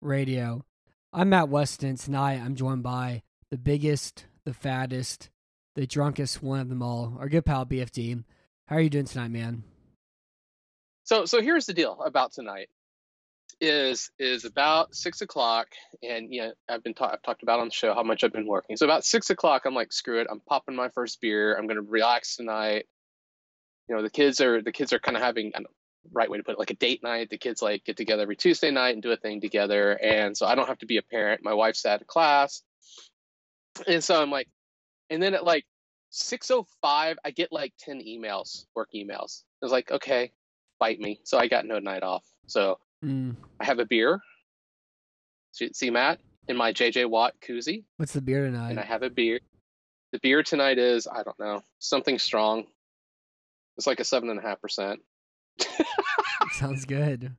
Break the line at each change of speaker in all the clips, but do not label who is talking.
Radio. I'm Matt Weston. Tonight, I'm joined by the biggest, the fattest, the drunkest one of them all, our good pal BFD. How are you doing tonight, man?
So so here's the deal about tonight is is about six o'clock and you know I've been ta- I've talked about on the show how much I've been working. So about six o'clock I'm like screw it I'm popping my first beer I'm gonna relax tonight. You know the kids are the kids are kind of having right way to put it like a date night. The kids like get together every Tuesday night and do a thing together and so I don't have to be a parent. My wife's at a class and so I'm like and then at like 6:05 I get like 10 emails work emails. I was like okay bite me. So I got no night off. So
Mm,
I have a beer. See, see Matt in my JJ Watt koozie,
what's the beer tonight?
and I have a beer. The beer tonight is I don't know something strong. It's like a seven and a half percent.
Sounds good.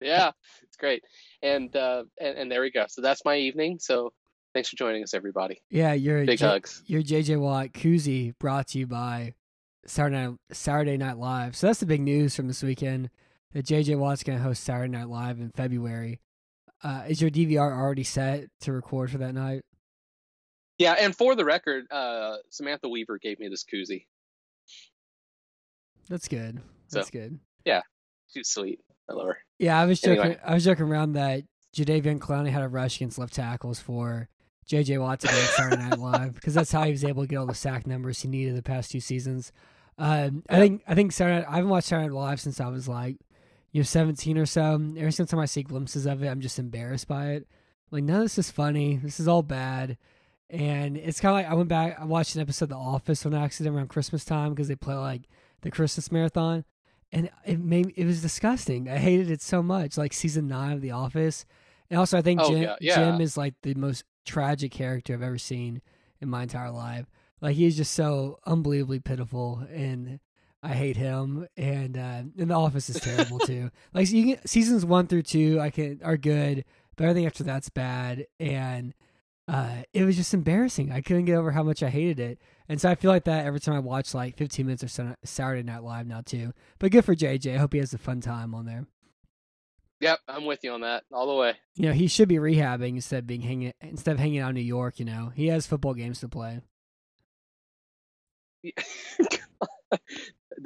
Yeah, it's great. And uh, and and there we go. So that's my evening. So thanks for joining us, everybody.
Yeah, your
Big
J-
hugs.
your JJ Watt koozie brought to you by Saturday Night, Saturday Night Live. So that's the big news from this weekend. That JJ Watt's going to host Saturday Night Live in February. Uh, is your DVR already set to record for that night?
Yeah, and for the record, uh, Samantha Weaver gave me this koozie.
That's good.
So-
That's good.
too sweet. I love her.
Yeah, I was joking.
Anyway.
I was joking around that Jadeveon Clowney had a rush against left tackles for JJ Watt today at Saturday Night Live because that's how he was able to get all the sack numbers he needed the past two seasons. Um, I think I think Saturday. I haven't watched Saturday Night Live since I was like, you know, seventeen or so. Every single time I see glimpses of it, I'm just embarrassed by it. Like, none of this is funny. This is all bad. And it's kind of like I went back. I watched an episode of The Office on accident around Christmas time because they play like the Christmas marathon and it made it was disgusting. I hated it so much. Like season nine of The Office, and also I think
Oh,
Jim
yeah, yeah.
Jim is like the most tragic character I've ever seen in my entire life. Like he's just so unbelievably pitiful, and I hate him. And uh, and The Office is terrible too. Like so can, seasons one through two, I can are good, but everything after that's bad. And uh, it was just embarrassing. I couldn't get over how much I hated it. And so I feel like that every time I watch like 15 minutes of Saturday Night Live now too. But good for JJ. I hope he has a fun time on there.
Yep, I'm with you on that all the way.
You know, he should be rehabbing instead of being hanging instead of hanging out in New York. You know, he has football games to play.
the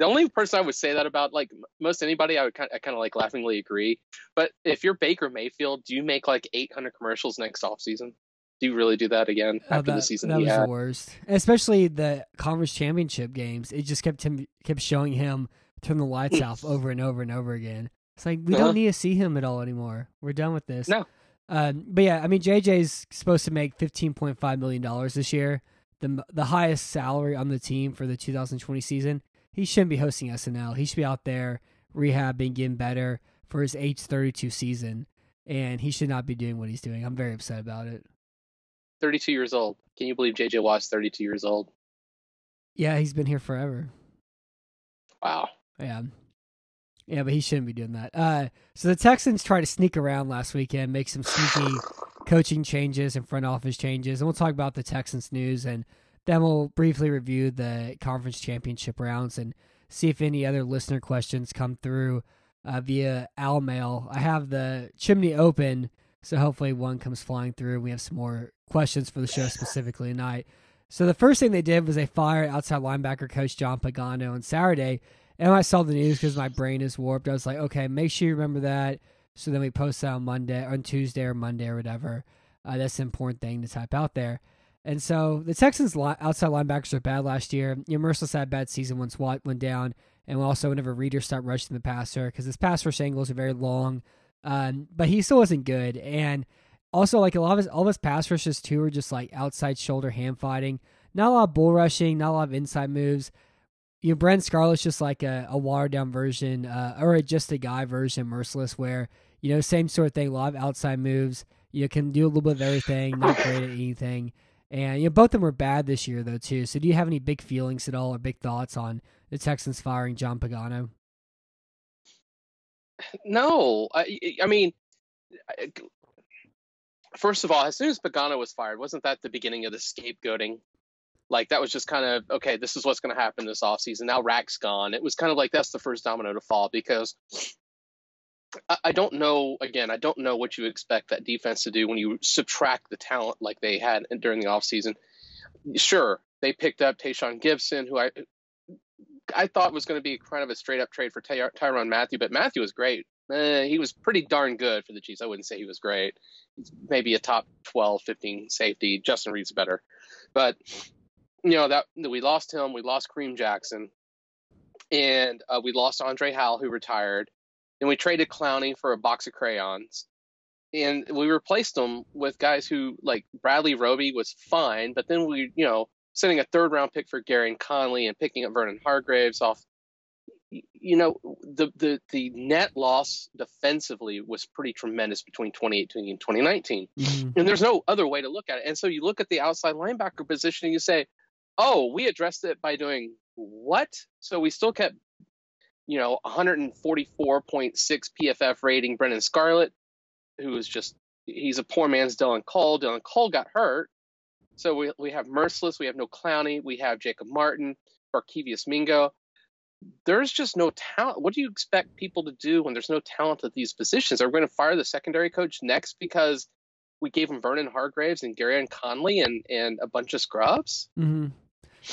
only person I would say that about, like most anybody, I would kind, I kind of like laughingly agree. But if you're Baker Mayfield, do you make like 800 commercials next off season? Do you really do that again
Oh,
after
that,
the season
that was
had?
the worst, especially the conference championship games. It just kept him kept showing him turn the lights off over and over and over again. It's like we
Uh-huh.
don't need to see him at all anymore. We're done with this.
No.
Um, but yeah, I mean, JJ's supposed to make fifteen point five million dollars this year, the the highest salary on the team for the 2020 season. He shouldn't be hosting SNL. He should be out there rehabbing, getting better for his age 32 season, and he should not be doing what he's doing. I'm very upset about it.
32 years old. Can you believe JJ Watt's 32 years old?
Yeah, he's been here forever.
Wow.
Yeah. Yeah, but he shouldn't be doing that. Uh, so the Texans tried to sneak around last weekend, make some sneaky coaching changes and front office changes, and we'll talk about the Texans news, and then we'll briefly review the conference championship rounds and see if any other listener questions come through uh, via Al Mail. I have the chimney open, so hopefully one comes flying through. We have some more questions for the show specifically tonight. So the first thing they did was they fired outside linebacker coach John Pagano on Saturday. And I saw the news because my brain is warped, I was like, okay, make sure you remember that. So then we post that on Monday, on Tuesday or Monday or whatever. Uh, that's an important thing to type out there. And so the Texans' li- outside linebackers are bad last year. You know, Mercilus had bad season once Watt went down, and also whenever Reader stopped rushing the passer because his pass rush angles are very long. Um, but he still wasn't good. And also, like a lot of his, all of his pass rushes too are just like outside shoulder hand fighting. Not a lot of bull rushing, not a lot of inside moves. You know, Brennan Scarlett's just like a, a watered down version, uh, or just a guy version, Mercilus, where you know same sort of thing, a lot of outside moves. You can do a little bit of everything, not great at anything. And you know, both of them were bad this year though too. So do you have any big feelings at all or big thoughts on the Texans firing John Pagano?
No, I, I mean, first of all, as soon as Pagano was fired, wasn't that the beginning of the scapegoating? Like that was just kind of okay. This is what's going to happen this offseason. Now Rack's gone. It was kind of like that's the first domino to fall because I, don't know. Again, I don't know what you expect that defense to do when you subtract the talent like they had during the offseason. Sure, they picked up Tashaun Gipson, who I I thought was going to be kind of a straight up trade for Ty- Tyrann Mathieu, but Mathieu was great. Eh, he was pretty darn good for the Chiefs. I wouldn't say he was great. Maybe a top 12, 15 safety. Justin Reid's better. But, you know, that we lost him. We lost Kareem Jackson. And uh, we lost Andre Hal, who retired. And we traded Clowney for a box of crayons. And we replaced them with guys who, like Bradley Roby, was fine. But then we, you know, sending a third round pick for Gareon Conley and picking up Vernon Hargreaves off you know the the the net loss defensively was pretty tremendous between 2018 and 2019 mm-hmm. and there's no other way to look at it. And so you look at the outside linebacker position and you say oh we addressed it by doing what? So we still kept you know 144.6 pff rating brennan scarlett who was just he's a poor man's dylan cole. Dylan cole got hurt so we, we have Mercilus we have no clowney we have jacob martin Barkevious mingo there's just no talent. What do you expect people to do when there's no talent at these positions? Are we going to fire the secondary coach next because we gave him Vernon Hargreaves and Gareon Conley and and a bunch of scrubs?
Mm-hmm.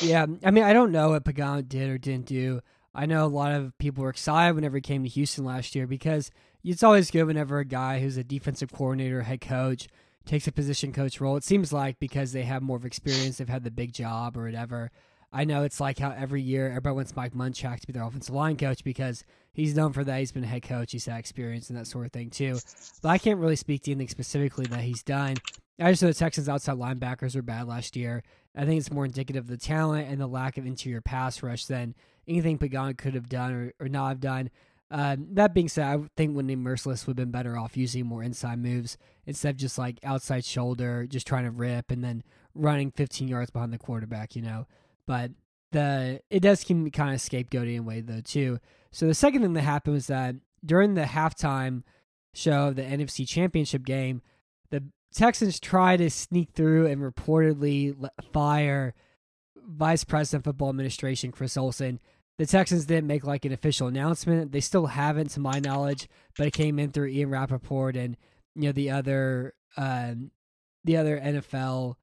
Yeah, I mean, I don't know what Pagano did or didn't do. I know a lot of people were excited whenever he came to Houston last year because it's always good whenever a guy who's a defensive coordinator, head coach, takes a position coach role. It seems like because they have more of experience, they've had the big job or whatever. I know it's like how every year everybody wants Mike Munchak to be their offensive line coach because he's known for that. He's been a head coach, he's had experience and that sort of thing too. But I can't really speak to anything specifically that he's done. I just know the Texans outside linebackers were bad last year. I think it's more indicative of the talent and the lack of interior pass rush than anything Pagano could have done or, or not have done. Um, that being said, I think Whitney Mercilus would have been better off using more inside moves instead of just like outside shoulder, just trying to rip and then running 15 yards behind the quarterback, you know. But the it does keep me kind of scapegoating in a way though too. So the second thing that happened was that during the halftime show of the NFC Championship game, the Texans tried to sneak through and reportedly fire Vice President of Football Administration Chris Olson. The Texans didn't make like an official announcement. They still haven't, to my knowledge, but it came in through Ian Rapoport and you know the other um, the other NFL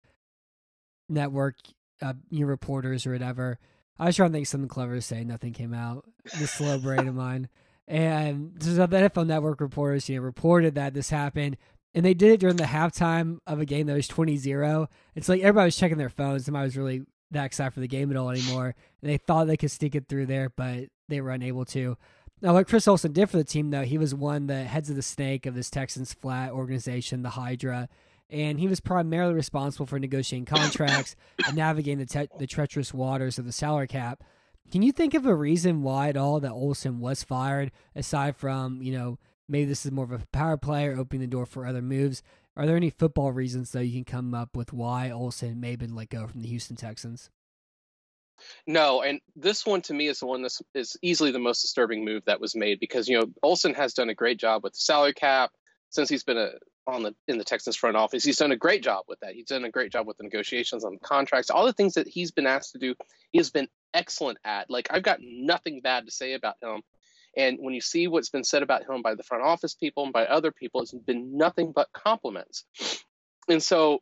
network uh, reporters or whatever. I was trying to think something clever to say. Nothing came out. The slow brain of mine. And so the NFL Network reporters, you know, reported that this happened. And they did it during the halftime of a game that was 20-0. It's like everybody was checking their phones. Somebody was really that excited for the game at all anymore. And they thought they could sneak it through there, but they were unable to. Now, what Chris Olson did for the team, though, he was one the heads of the snake of this Texans flat organization, the Hydra and he was primarily responsible for negotiating contracts and navigating the, te- the treacherous waters of the salary cap. Can you think of a reason why at all that Olson was fired, aside from, you know, maybe this is more of a power play or opening the door for other moves? Are there any football reasons, though, you can come up with why Olson may have been let go from the Houston Texans?
No, and this one to me is the one that is easily the most disturbing move that was made because, you know, Olson has done a great job with the salary cap since he's been a on the in the Texans front office. He's done a great job with that. He's done a great job with the negotiations on the contracts, all the things that he's been asked to do. He has been excellent at. Like I've got nothing bad to say about him. And when you see what's been said about him by the front office people and by other people, it's been nothing but compliments. And so,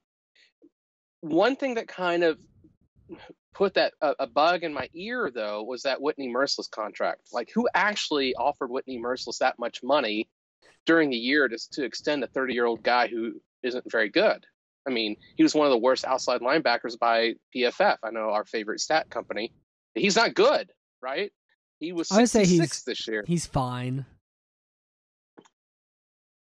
one thing that kind of put that a, a, bug in my ear though was that Whitney Mercilus contract. Like, who actually offered Whitney Mercilus that much money during the year to, to extend a 30 year old guy who isn't very good. I mean, he was one of the worst outside linebackers by PFF. I know our favorite stat company. He's not good, right? He was I would say he's this year.
He's fine.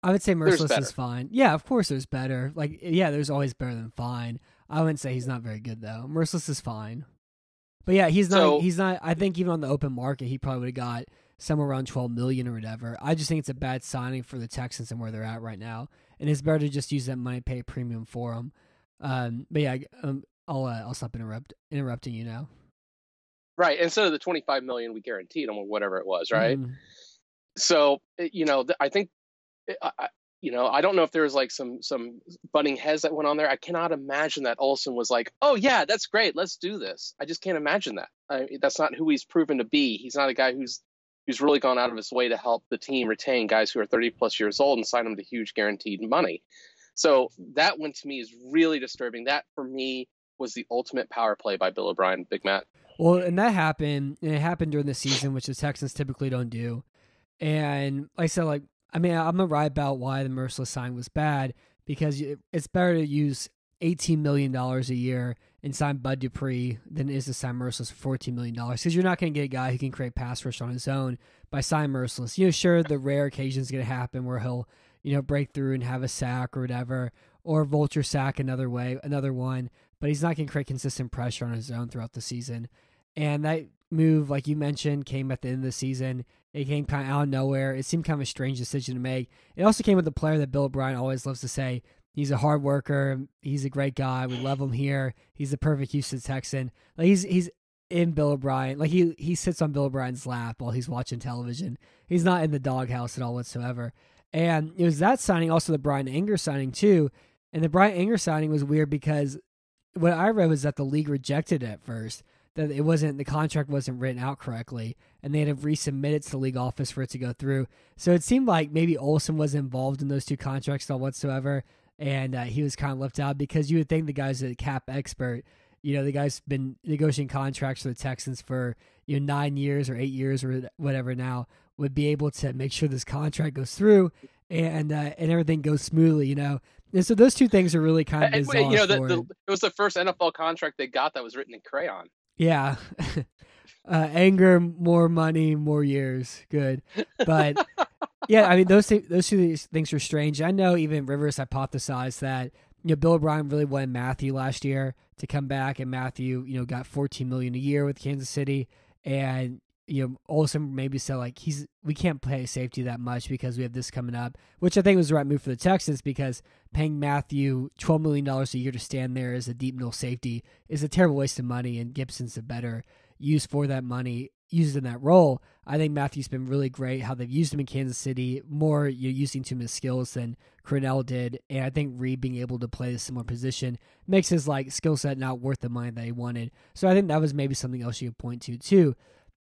I would say Mercilus is fine. Yeah, of course there's better. Like yeah, there's always better than fine. I wouldn't say he's not very good though. Mercilus is fine. But yeah, he's not so, he's not I think even on the open market he probably would have got somewhere around 12 million or whatever. I just think it's a bad signing for the Texans and where they're at right now, and it's better to just use that money, pay a premium for him. Um, but yeah, um, I'll uh, I'll stop interrupt interrupting you now.
Right, instead of the 25 million we guaranteed them or whatever it was, right?
Mhm.
So eh, you know, I think, eh, I- you know, I don't know if there was like some some butting heads that went on there. I cannot imagine that Olson was like, "Oh yeah, that's great, let's do this." I just can't imagine that. I, that's not who he's proven to be. He's not a guy who's who's really gone out of his way to help the team retain guys who are 30 plus years old and sign them to huge guaranteed money. So that one to me is really disturbing. That for me was the ultimate power play by Bill O'Brien, Big Matt.
Well, and that happened, and it happened during the season, which the Texans typically don't do. And like I said, like I mean, I'm gonna write about why the Mercilus sign was bad because it's better to use 18 million dollars a year and sign Bud Dupree than it is to sign Mercilus for 14 million dollars because you're not gonna get a guy who can create pass rush on his own by signing Mercilus. You know, sure, the rare occasion's gonna happen where he'll you know break through and have a sack or whatever, or vulture sack another way, another one, but he's not gonna create consistent pressure on his own throughout the season. And that move, like you mentioned, came at the end of the season. It came kind of out of nowhere. It seemed kind of a strange decision to make. It also came with a player that Bill O'Brien always loves to say he's a hard worker. He's a great guy. We love him here. He's the perfect Houston Texan. Like he's he's in Bill O'Brien. Like he he sits on Bill O'Brien's lap while he's watching television. He's not in the doghouse at all whatsoever. And it was that signing, also the Bryan Anger signing too. And the Bryan Anger signing was weird because what I read was that the league rejected it at first. That it wasn't the contract wasn't written out correctly, and they had to resubmit it to the league office for it to go through. So it seemed like maybe Olson was involved in those two contracts all whatsoever, and uh, he was kind of left out because you would think the guy's a cap expert. You know, the guy's been negotiating contracts for the Texans for you know nine years or eight years or whatever now would be able to make sure this contract goes through and uh, and everything goes smoothly. You know, and so those two things are really kind of
you know, the, the,
it.
was the first NFL contract they got that was written in crayon.
Yeah. uh, anger, more money, more years. Good. But yeah, I mean those thi- those two things are strange. I know even Rivers hypothesized that you know Bill O'Brien really wanted Mathieu last year to come back, and Mathieu you know got 14 million a year with Kansas City, and you know Olson maybe said like he's we can't play safety that much because we have this coming up, which I think was the right move for the Texans because paying Mathieu 12 million dollars a year to stand there as a deep middle safety is a terrible waste of money, and Gipson's a better use for that money used in that role. I think Mathieu's been really great how they've used him in Kansas City, more you know, using to his skills than Crennel did. And I think Reid being able to play a similar position makes his like skill set not worth the money that he wanted. So I think that was maybe something else you could point to too.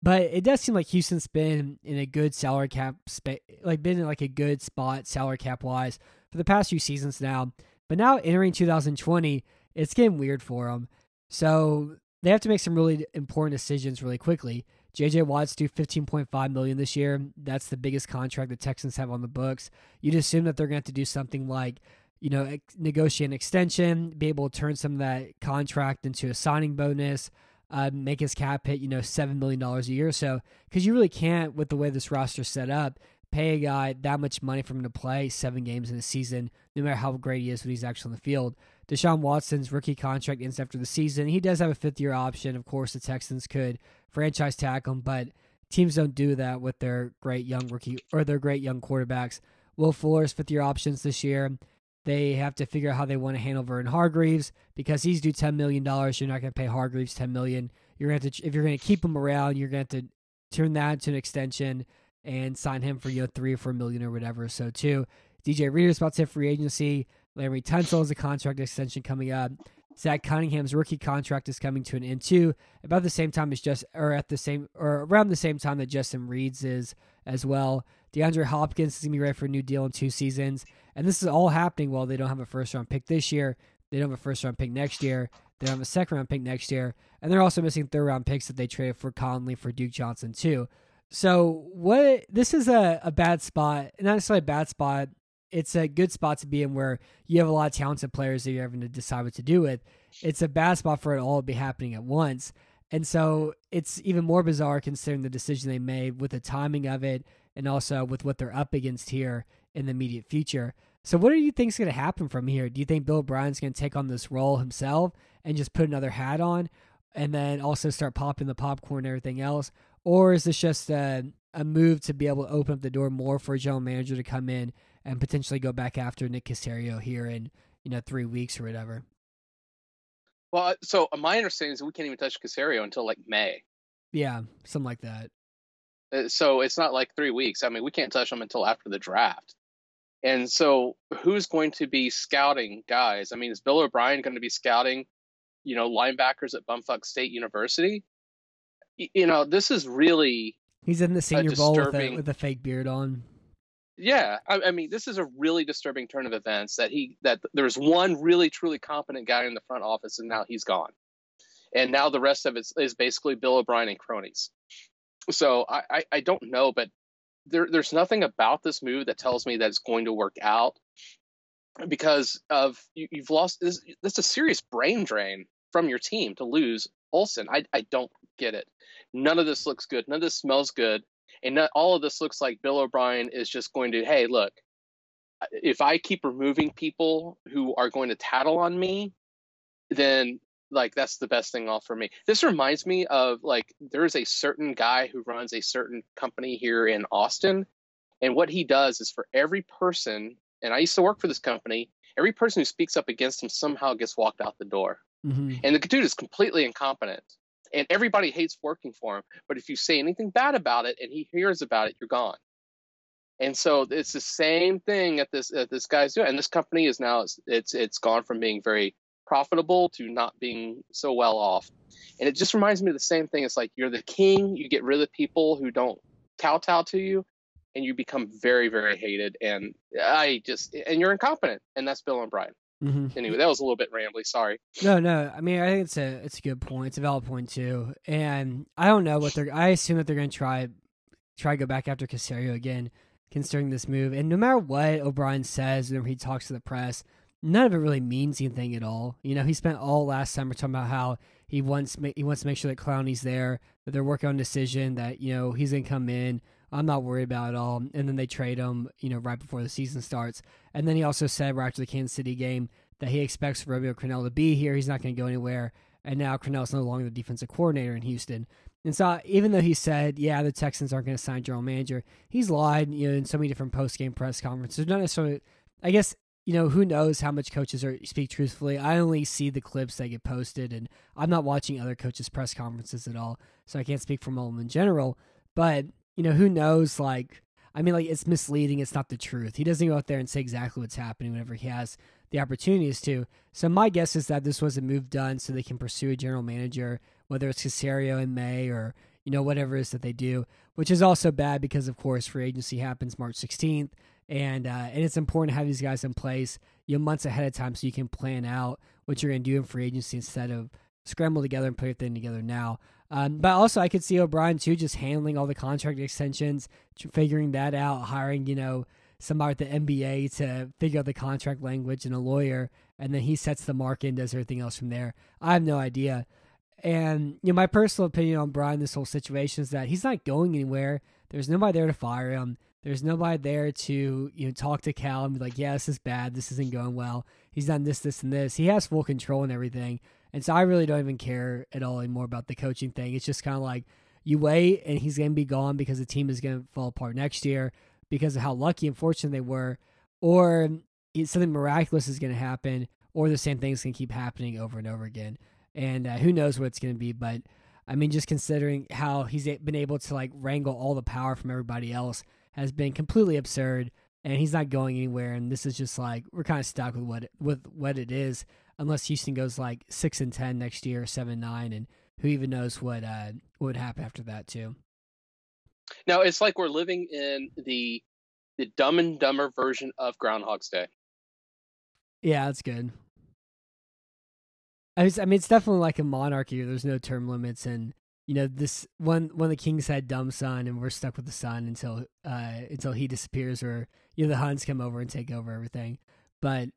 But it does seem like Houston's been in a good salary cap spa- like been in like a good spot salary cap wise for the past few seasons now. But now entering 2020, it's getting weird for them. So they have to make some really important decisions really quickly. JJ Watt's due 15.5 million this year. That's the biggest contract the Texans have on the books. You'd assume that they're going to have to do something like, you know, negotiate an extension, be able to turn some of that contract into a signing bonus, uh, make his cap hit, you know, seven million dollars a year or so. Because you really can't, with the way this roster's set up, pay a guy that much money for him to play seven games in a season, no matter how great he is when he's actually on the field. Deshaun Watson's rookie contract ends after the season. He does have a fifth year option. Of course, the Texans could franchise tag him, but teams don't do that with their great young rookie or their great young quarterbacks. Will Fuller's fifth year options this year. They have to figure out how they want to handle Vernon Hargreaves because he's due ten million dollars. You're not going to pay Hargreaves ten million. You're going to have to if you're going to keep him around. You're going to have to turn that into an extension and sign him for you know three or four million or whatever. So too, DJ Reader's about to hit free agency. Laremy Tunsil has a contract extension coming up. Zach Cunningham's rookie contract is coming to an end too, about the same time as just or at the same or around the same time that Justin Reid's is as well. DeAndre Hopkins is gonna be ready for a new deal in two seasons, and this is all happening while they don't have a first round pick this year. They don't have a first round pick next year. They don't have a second round pick next year, and they're also missing third round picks that they traded for Conley for Duke Johnson too. So what? This is a, a bad spot, not necessarily a bad spot. It's a good spot to be in where you have a lot of talented players that you're having to decide what to do with. It's a bad spot for it all to be happening at once. And so it's even more bizarre considering the decision they made with the timing of it and also with what they're up against here in the immediate future. So what do you think is going to happen from here? Do you think Bill O'Brien's going to take on this role himself and just put another hat on and then also start popping the popcorn and everything else? Or is this just a, a move to be able to open up the door more for a general manager to come in and potentially go back after Nick Caserio here in you know three weeks or whatever.
Well, so my understanding is we can't even touch Caserio until like May.
Yeah, something like that.
Uh, so it's not like three weeks. I mean, we can't touch them until after the draft. And so, who's going to be scouting guys? I mean, is Bill O'Brien going to be scouting, you know, linebackers at Bumfuck State University? You know, this is really
he's in the Senior Bowl with a, with a fake beard on.
Yeah, I, I, mean, this is a really disturbing turn of events that he that there's one really truly competent guy in the front office, and now he's gone, and now the rest of it is basically Bill O'Brien and cronies. So I, I, I don't know, but there, there's nothing about this move that tells me that it's going to work out because of you, have lost this. That's a serious brain drain from your team to lose Olson. I, I don't get it. None of this looks good. None of this smells good. And not, all of this looks like Bill O'Brien is just going to, hey, look, if I keep removing people who are going to tattle on me, then like that's the best thing off for me. This reminds me of like there's a certain guy who runs a certain company here in Austin, and what he does is for every person, and I used to work for this company, every person who speaks up against him somehow gets walked out the door. Mm-hmm. And the dude is completely incompetent. And everybody hates working for him. But if you say anything bad about it and he hears about it, you're gone. And so it's the same thing that this that this guy's doing. And this company is now it's it's, it's gone from being very profitable to not being so well off. And it just reminds me of the same thing. It's like you're the king, you get rid of people who don't kowtow to you, and you become very, very hated. And I just, and you're incompetent. And that's Bill O'Brien. Mm-hmm. Anyway, that was a little bit rambly. Sorry.
No, no. I mean, I think it's a it's a good point. It's a valid point too. And I don't know what they're. I assume that they're going to try try go back after Caserio again, considering this move. And no matter what O'Brien says when he talks to the press, none of it really means anything at all. You know, he spent all last summer talking about how he wants he wants to make sure that Clowney's there, that they're working on a decision, that you know he's gonna come in. I'm not worried about it all. And then they trade him, you know, right before the season starts. And then he also said right after the Kansas City game that he expects Romeo Crennel to be here. He's not going to go anywhere. And now Crennel's no longer the defensive coordinator in Houston. And so, even though he said, "Yeah, the Texans aren't going to sign general manager," he's lied, you know, in so many different post game press conferences. Not necessarily. I guess you know, who knows how much coaches are speak truthfully. I only see the clips that get posted, and I'm not watching other coaches' press conferences at all, so I can't speak for them in general. But you know, who knows? Like, I mean, like it's misleading. It's not the truth. He doesn't go out there and say exactly what's happening whenever he has the opportunities to. So my guess is that this was a move done so they can pursue a general manager, whether it's Caserio in May or you know whatever it is that they do, which is also bad because of course free agency happens March 16th and uh, and it's important to have these guys in place you know months ahead of time so you can plan out what you're going to do in free agency instead of scramble together and put everything together now. Um, but also, I could see O'Brien too just handling all the contract extensions, figuring that out, hiring you know somebody at the NBA to figure out the contract language and a lawyer, and then he sets the mark and does everything else from there. I have no idea. And you know, my personal opinion on Brian, this whole situation is that he's not going anywhere. There's nobody there to fire him. There's nobody there to you know talk to Cal and be like, yeah, this is bad. This isn't going well. He's done this, this, and this. He has full control and everything. And so I really don't even care at all anymore about the coaching thing. It's just kind of like you wait and he's going to be gone because the team is going to fall apart next year because of how lucky and fortunate they were, or something miraculous is going to happen, or the same thing is going to keep happening over and over again. And uh, who knows what it's going to be, but I mean, just considering how he's been able to like wrangle all the power from everybody else has been completely absurd and he's not going anywhere and this is just like we're kind of stuck with what it, with what it is unless Houston goes like 6 and 10 next year 7 9 and who even knows what uh what would happen after that too.
Now it's like we're living in the the dumb and dumber version of Groundhog's Day.
Yeah, that's good. I, mean, it's definitely like a monarchy. There's no term limits, and you know this one one of the kings had dumb son and we're stuck with the son until uh until he disappears or you know the huns come over and take over everything. But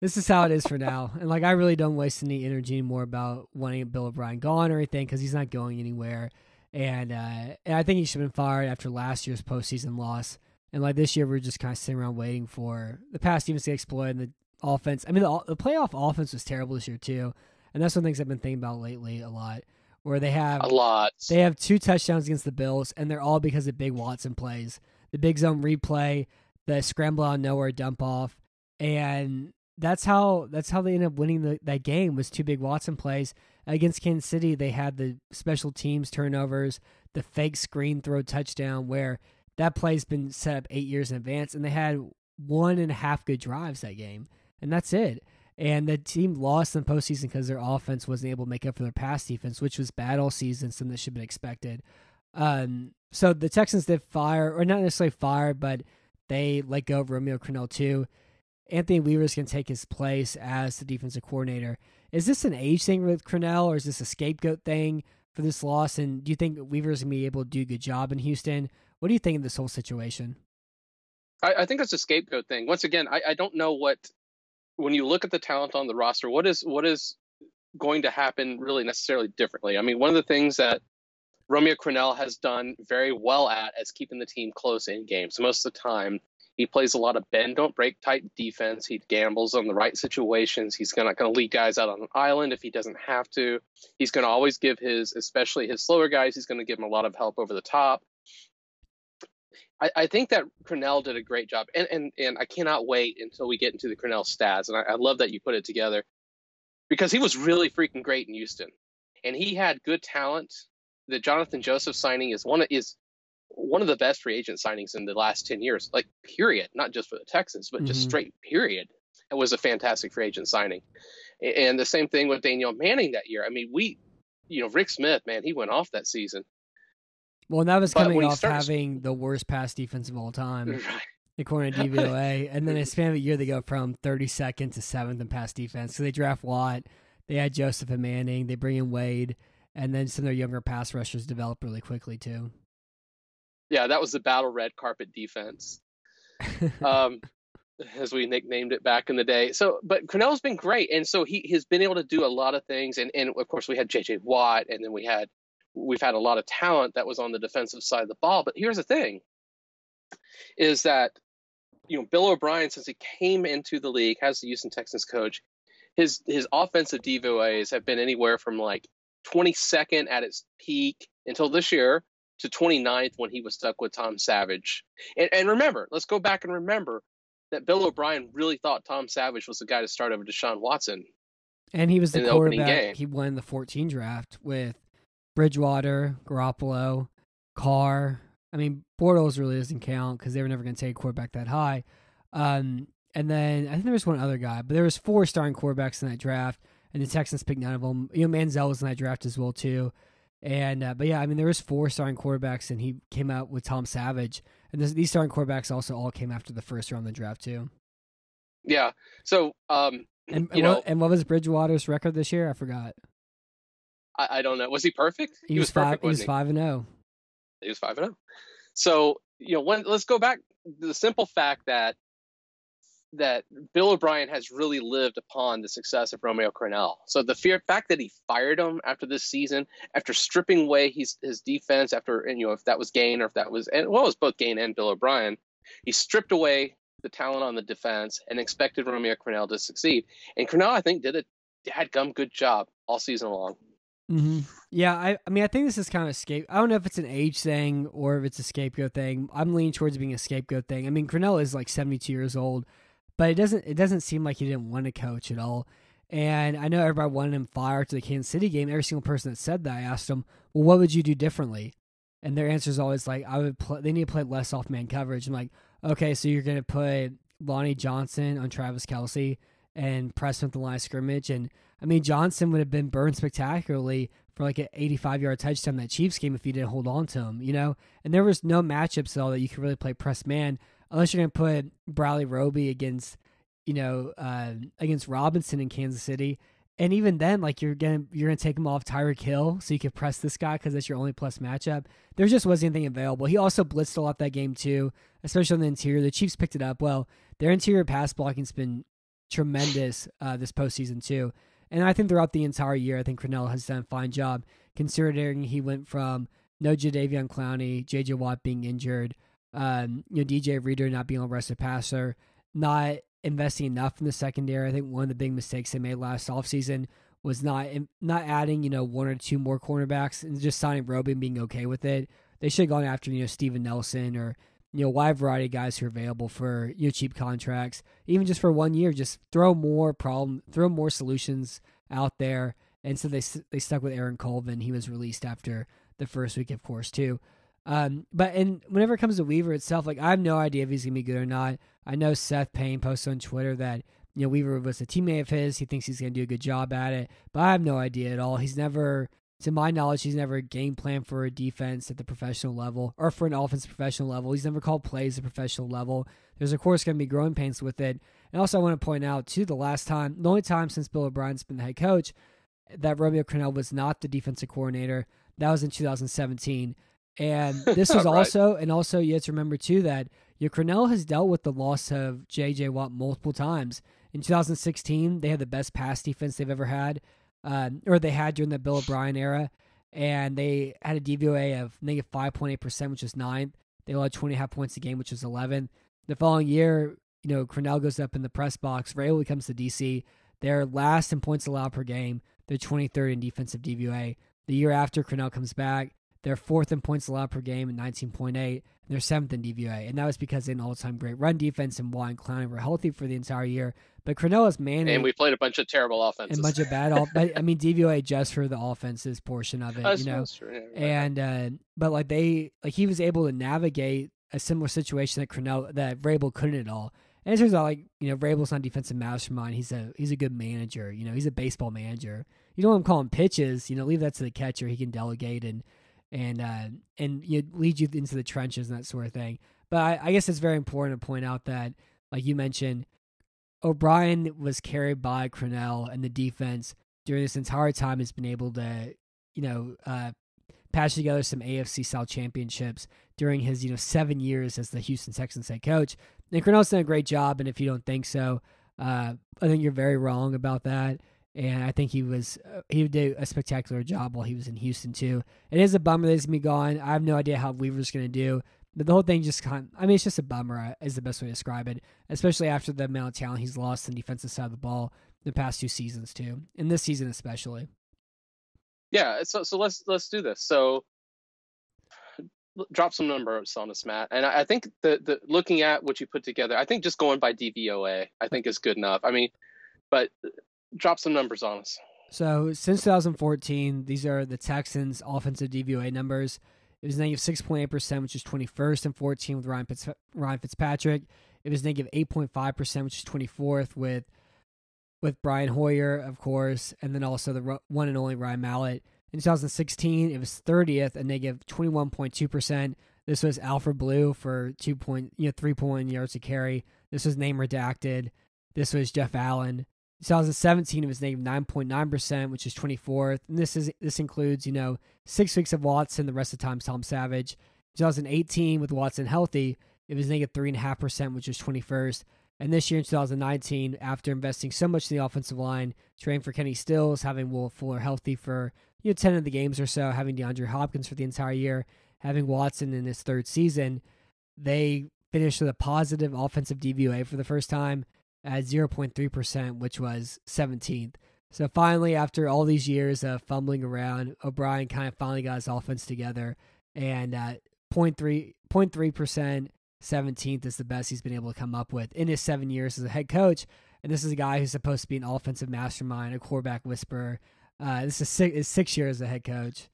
this is how it is for now. And like i really don't waste any energy anymore about wanting bill o'brien gone or anything because he's not going anywhere. And uh and i think he should have been fired after last year's postseason loss. And like this year we're just kind of sitting around waiting for the past teams to exploit and the offense. I mean the, the playoff offense was terrible this year too. And that's one of the things i've been thinking about lately a lot where they have
A lot.
they have two touchdowns against the Bills, and they're all because of big Watson plays. The big zone replay, the scramble on nowhere dump off, and that's how that's how they ended up winning the, that game was two big Watson plays against Kansas City. They had the special teams turnovers, the fake screen throw touchdown, where that play's been set up eight years in advance, and they had one and a half good drives that game, and that's it. And the team lost in postseason because their offense wasn't able to make up for their pass defense, which was bad all season, something that should have been expected. Um, so the Texans did fire, or not necessarily fire, but they let go of Romeo Crennel too. Anthony Weaver's going to take his place as the defensive coordinator. Is this an age thing with Crennel, or is this a scapegoat thing for this loss? And do you think Weaver's going to be able to do a good job in Houston? What do you think of this whole situation?
I, I think it's a scapegoat thing. Once again, I, I don't know what when you look at the talent on the roster, what is what is going to happen really necessarily differently. I mean, one of the things that Romeo Crennel has done very well at is keeping the team close in games. Most of the time, he plays a lot of bend don't break type defense. He gambles on the right situations. He's not going to lead guys out on an island if he doesn't have to. He's going to always give his, especially his slower guys, he's going to give them a lot of help over the top. I, I think that Crennel did a great job, and, and and I cannot wait until we get into the Crennel stats. And I, I love that you put it together because he was really freaking great in Houston, and he had good talent. The Johnathan Joseph signing is one of, is one of the best free agent signings in the last ten years, like period, not just for the Texans, but just
Mhm.
straight period. It was a fantastic free agent signing, and the same thing with Danieal Manning that year. I mean, we, you know, Rick Smith, man, he went off that season.
Well, that was coming off having the worst pass defense of all time,
Right.
according to DVOA. and then in a span of a year, they go from 32nd to 7th in pass defense. So they draft Watt. They add Joseph and Manning. They bring in Wade. And then some of their younger pass rushers develop really quickly, too.
Yeah, that was the battle red carpet defense. um, as we nicknamed it back in the day. So, but Crennel's been great, and so he has been able to do a lot of things. And and of course, we had J.J. Watt, and then we had we've had a lot of talent that was on the defensive side of the ball. But here's the thing: is that you know Bill O'Brien, since he came into the league, has the Houston Texans coach. His his offensive DVOAs have been anywhere from like 22nd at its peak until this year to 29th when he was stuck with Tom Savage. And, and remember, let's go back and remember that Bill O'Brien really thought Tom Savage was the guy to start over Deshaun Watson.
and he was the
the
quarterback. He won the 14 draft with Bridgewater, Garoppolo, Carr. I mean, Bortles really doesn't count because they were never going to take a quarterback that high. Um, and then I think there was one other guy, but there was four starting quarterbacks in that draft, and the Texans picked none of them. You know, Manziel was in that draft as well too. And uh, but yeah, I mean, there was four starting quarterbacks, and he came out with Tom Savage, and this, these starting quarterbacks also all came after the first round of the draft too.
Yeah. So, um,
And
you
and what,
know,
and what was Bridgewater's record this year? I forgot.
I, I don't know. Was he perfect?
He, was, five.
perfect.
He was five and oh. zero.
He was five and zero. So you know, when, let's go back to the simple fact that that Bill O'Brien has really lived upon the success of Romeo Crennel. So the fear fact that he fired him after this season, after stripping away his his defense, after and you know if that was Gaine or if that was and well it was both Gaine and Bill O'Brien, he stripped away the talent on the defense and expected Romeo Crennel to succeed. And Crennel, I think, did a had gum good job all season long.
Mm-hmm. Yeah, I, I mean, I think this is kind of a scape. I don't know if it's an age thing or if it's a scapegoat thing. I'm leaning towards being a scapegoat thing. I mean, Crennel is like 72 years old, but it doesn't it doesn't seem like he didn't want to coach at all. And I know everybody wanted him fired to the Kansas City game. Every single person that said that, I asked them, "Well, what would you do differently?" And their answer is always like, "I would. Play, they need to play less off man coverage." I'm like, "Okay, so you're gonna put Lonnie Johnson on Travis Kelce and press him at the line of scrimmage." And I mean, Johnson would have been burned spectacularly for like an 85 yard touchdown that Chiefs game if you didn't hold on to him, you know? And there was no matchups at all that you could really play press man unless you're going to put Bradley Roby against, you know, uh, against Robinson in Kansas City. And even then, like you're gonna you're gonna take him off Tyreek Hill so you could press this guy because that's your only plus matchup. There just wasn't anything available. He also blitzed a lot that game too, especially on the interior. The Chiefs picked it up well. Their interior pass blocking's been tremendous uh, this postseason too. And I think throughout the entire year, I think Crennel has done a fine job considering he went from no Jadeveon Clowney, JJ Watt being injured, um, you know, DJ Reader not being a rushed passer, not investing enough in the secondary. I think one of the big mistakes they made last offseason was not not adding you know one or two more cornerbacks and just signing Roby and being okay with it. They should have gone after you know Steven Nelson or you know wide variety of guys who are available for you know cheap contracts, even just for one year. Just throw more problem, throw more solutions out there. And so they they stuck with Aaron Colvin. He was released after the first week, of course, too. Um, but and whenever it comes to Weaver itself, like I have no idea if he's gonna be good or not. I know Seth Payne posted on Twitter that you know Weaver was a teammate of his. He thinks he's gonna do a good job at it, but I have no idea at all. He's never, to my knowledge, he's never game plan for a defense at the professional level or for an offense professional level. He's never called plays at professional level. There's of course gonna be growing pains with it. And also I want to point out too, the last time, the only time since Bill O'Brien's been the head coach, that Romeo Crennel was not the defensive coordinator. That was in 2017. And this was
Right.
also, and also you have to remember too that your Crennel has dealt with the loss of J.J. Watt multiple times. In 2016, they had the best pass defense they've ever had, um, or they had during the Bill O'Brien era, and they had a DVOA of negative 5.8%, which is ninth. They allowed 20 half points a game, which is 11. The following year, you know, Crennel goes up in the press box. Ray comes to DC. They're last in points allowed per game. They're 23rd in defensive DVOA. The year after Crennel comes back, they're fourth in points allowed per game at 19.8. And they're seventh in DVOA. And that was because they had an all time great run defense and and Clowney were healthy for the entire year. But Crennel has managed
and we played a bunch of terrible offenses.
and a bunch of bad. But, I mean, DVOA just for the offenses portion of it,
That's-
you know.
true, yeah, right.
And uh, but like they like he was able to navigate a similar situation that Crennel that Vrabel couldn't at all. And it turns out like you know Vrabel's not a defensive mastermind. He's a he's a good manager. You know he's a baseball manager. You don't want him calling pitches. You know leave that to the catcher. He can delegate and and uh, and you know, lead you into the trenches and that sort of thing. But I, I guess it's very important to point out that like you mentioned, O'Brien was carried by Crennel and the defense during this entire time has been able to you know uh, patch together some AFC South championships during his you know seven years as the Houston Texans head coach. And Crennel's done a great job, and if you don't think so, uh, I think you're very wrong about that. And I think he was uh, he did a spectacular job while he was in Houston too. It is a bummer that he's gonna be gone. I have no idea how Weaver's gonna do, the whole thing just kind. I mean, it's just a bummer is the best way to describe it. Especially after the amount of talent he's lost on the defensive side of the ball the past two seasons too, and this season especially.
yeah so so let's let's do this so drop some numbers on us matt and i, I think the, the looking at what you put together i think just going by dvoa i think is good enough i mean but drop some numbers on us
So since 2014, these are the Texans' offensive DVOA numbers. It was negative 6.8%, which is 21st and 14 with Ryan, Fitz- Ryan Fitzpatrick. It was negative 8.5%, which is 24th with with Brian Hoyer, of course, and then also the one and only Ryan Mallett. In 2016, it was 30th, a negative 21.2%. This was Alfred Blue for two point, you know, 3.1 yards to carry. This was name redacted. This was Jeff Allen. 2017 it was negative 9.9%, which is 24th. And this is this includes, you know, six weeks of Watson, the rest of the time Tom Savage. 2018 with Watson healthy, it was negative 3.5%, which is 21st. And this year in 2019, after investing so much in the offensive line, training for Kenny Stills, having Will Fuller healthy for you know 10 of the games or so, having DeAndre Hopkins for the entire year, having Watson in his third season, they finished with a positive offensive DVOA for the first time at 0.3%, which was 17th. So finally, after all these years of fumbling around, O'Brien kind of finally got his offense together, and uh, 0.3 0.3%, 17th is the best he's been able to come up with in his seven years as a head coach. And this is a guy who's supposed to be an offensive mastermind, a quarterback whisperer. Uh, this is six, his year as a head coach.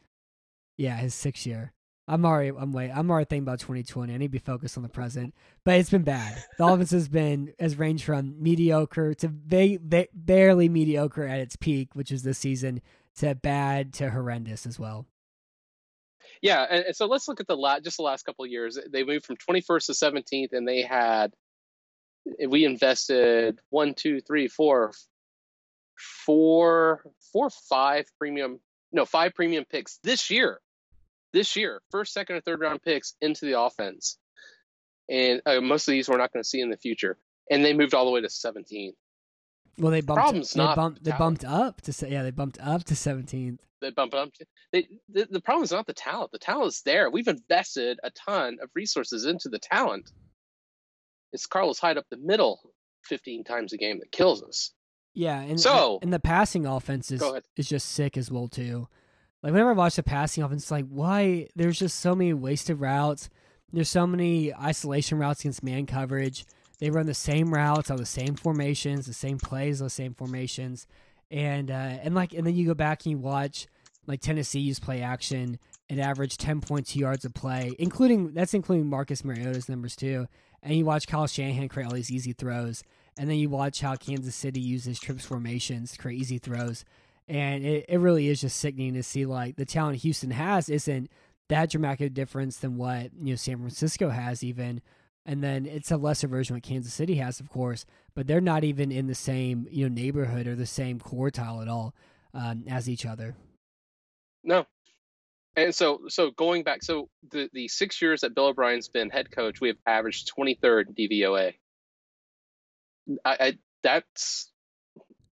Yeah, his six year. I'm already I'm wait I'm already thinking about 2020. I need to be focused on the present, but it's been bad. The offense has been has ranged from mediocre to ba- barely mediocre at its peak, which is this season, to bad to horrendous as well.
yeah and, so let's look at the last just the last couple of years they moved from 21st to 17th and they had eh, we invested one two three four four four five premium no five premium picks this year this year first second or third round picks into the offense and uh, most of these we're not going to see in the future and they moved all the way to 17th
Well, they bumped
Problem's
they
not
bumped they bumped up to say yeah they bumped up to 17th.
they bump it up. They, the, the problem is not the talent. The talent is there. We've invested a ton of resources into the talent. It's Carlos Hyde up the middle 15 times a game that kills us.
Yeah, and
So-
and the passing offense is is just sick as well too. Like whenever I watch the passing offense, like why there's just so many wasted routes. There's so many isolation routes against man coverage. They run the same routes on the same formations, the same plays, the same formations, and uh, and like and then you go back and you watch like Tennessee use play action and average ten point two yards a play, including that's including Marcus Mariota's numbers too. And you watch Kyle Shanahan create all these easy throws, and then you watch how Kansas City uses trips formations to create easy throws. And it, it really is just sickening to see like the talent Houston has isn't that dramatic difference than what you know San Francisco has even. And then it's a lesser version of what Kansas City has, of course, but they're not even in the same you know neighborhood or the same quartile at all um, as each other.
No. And so, so going back, so the the six years that Bill O'Brien's been head coach, we have averaged 23rd DVOA. I, I that's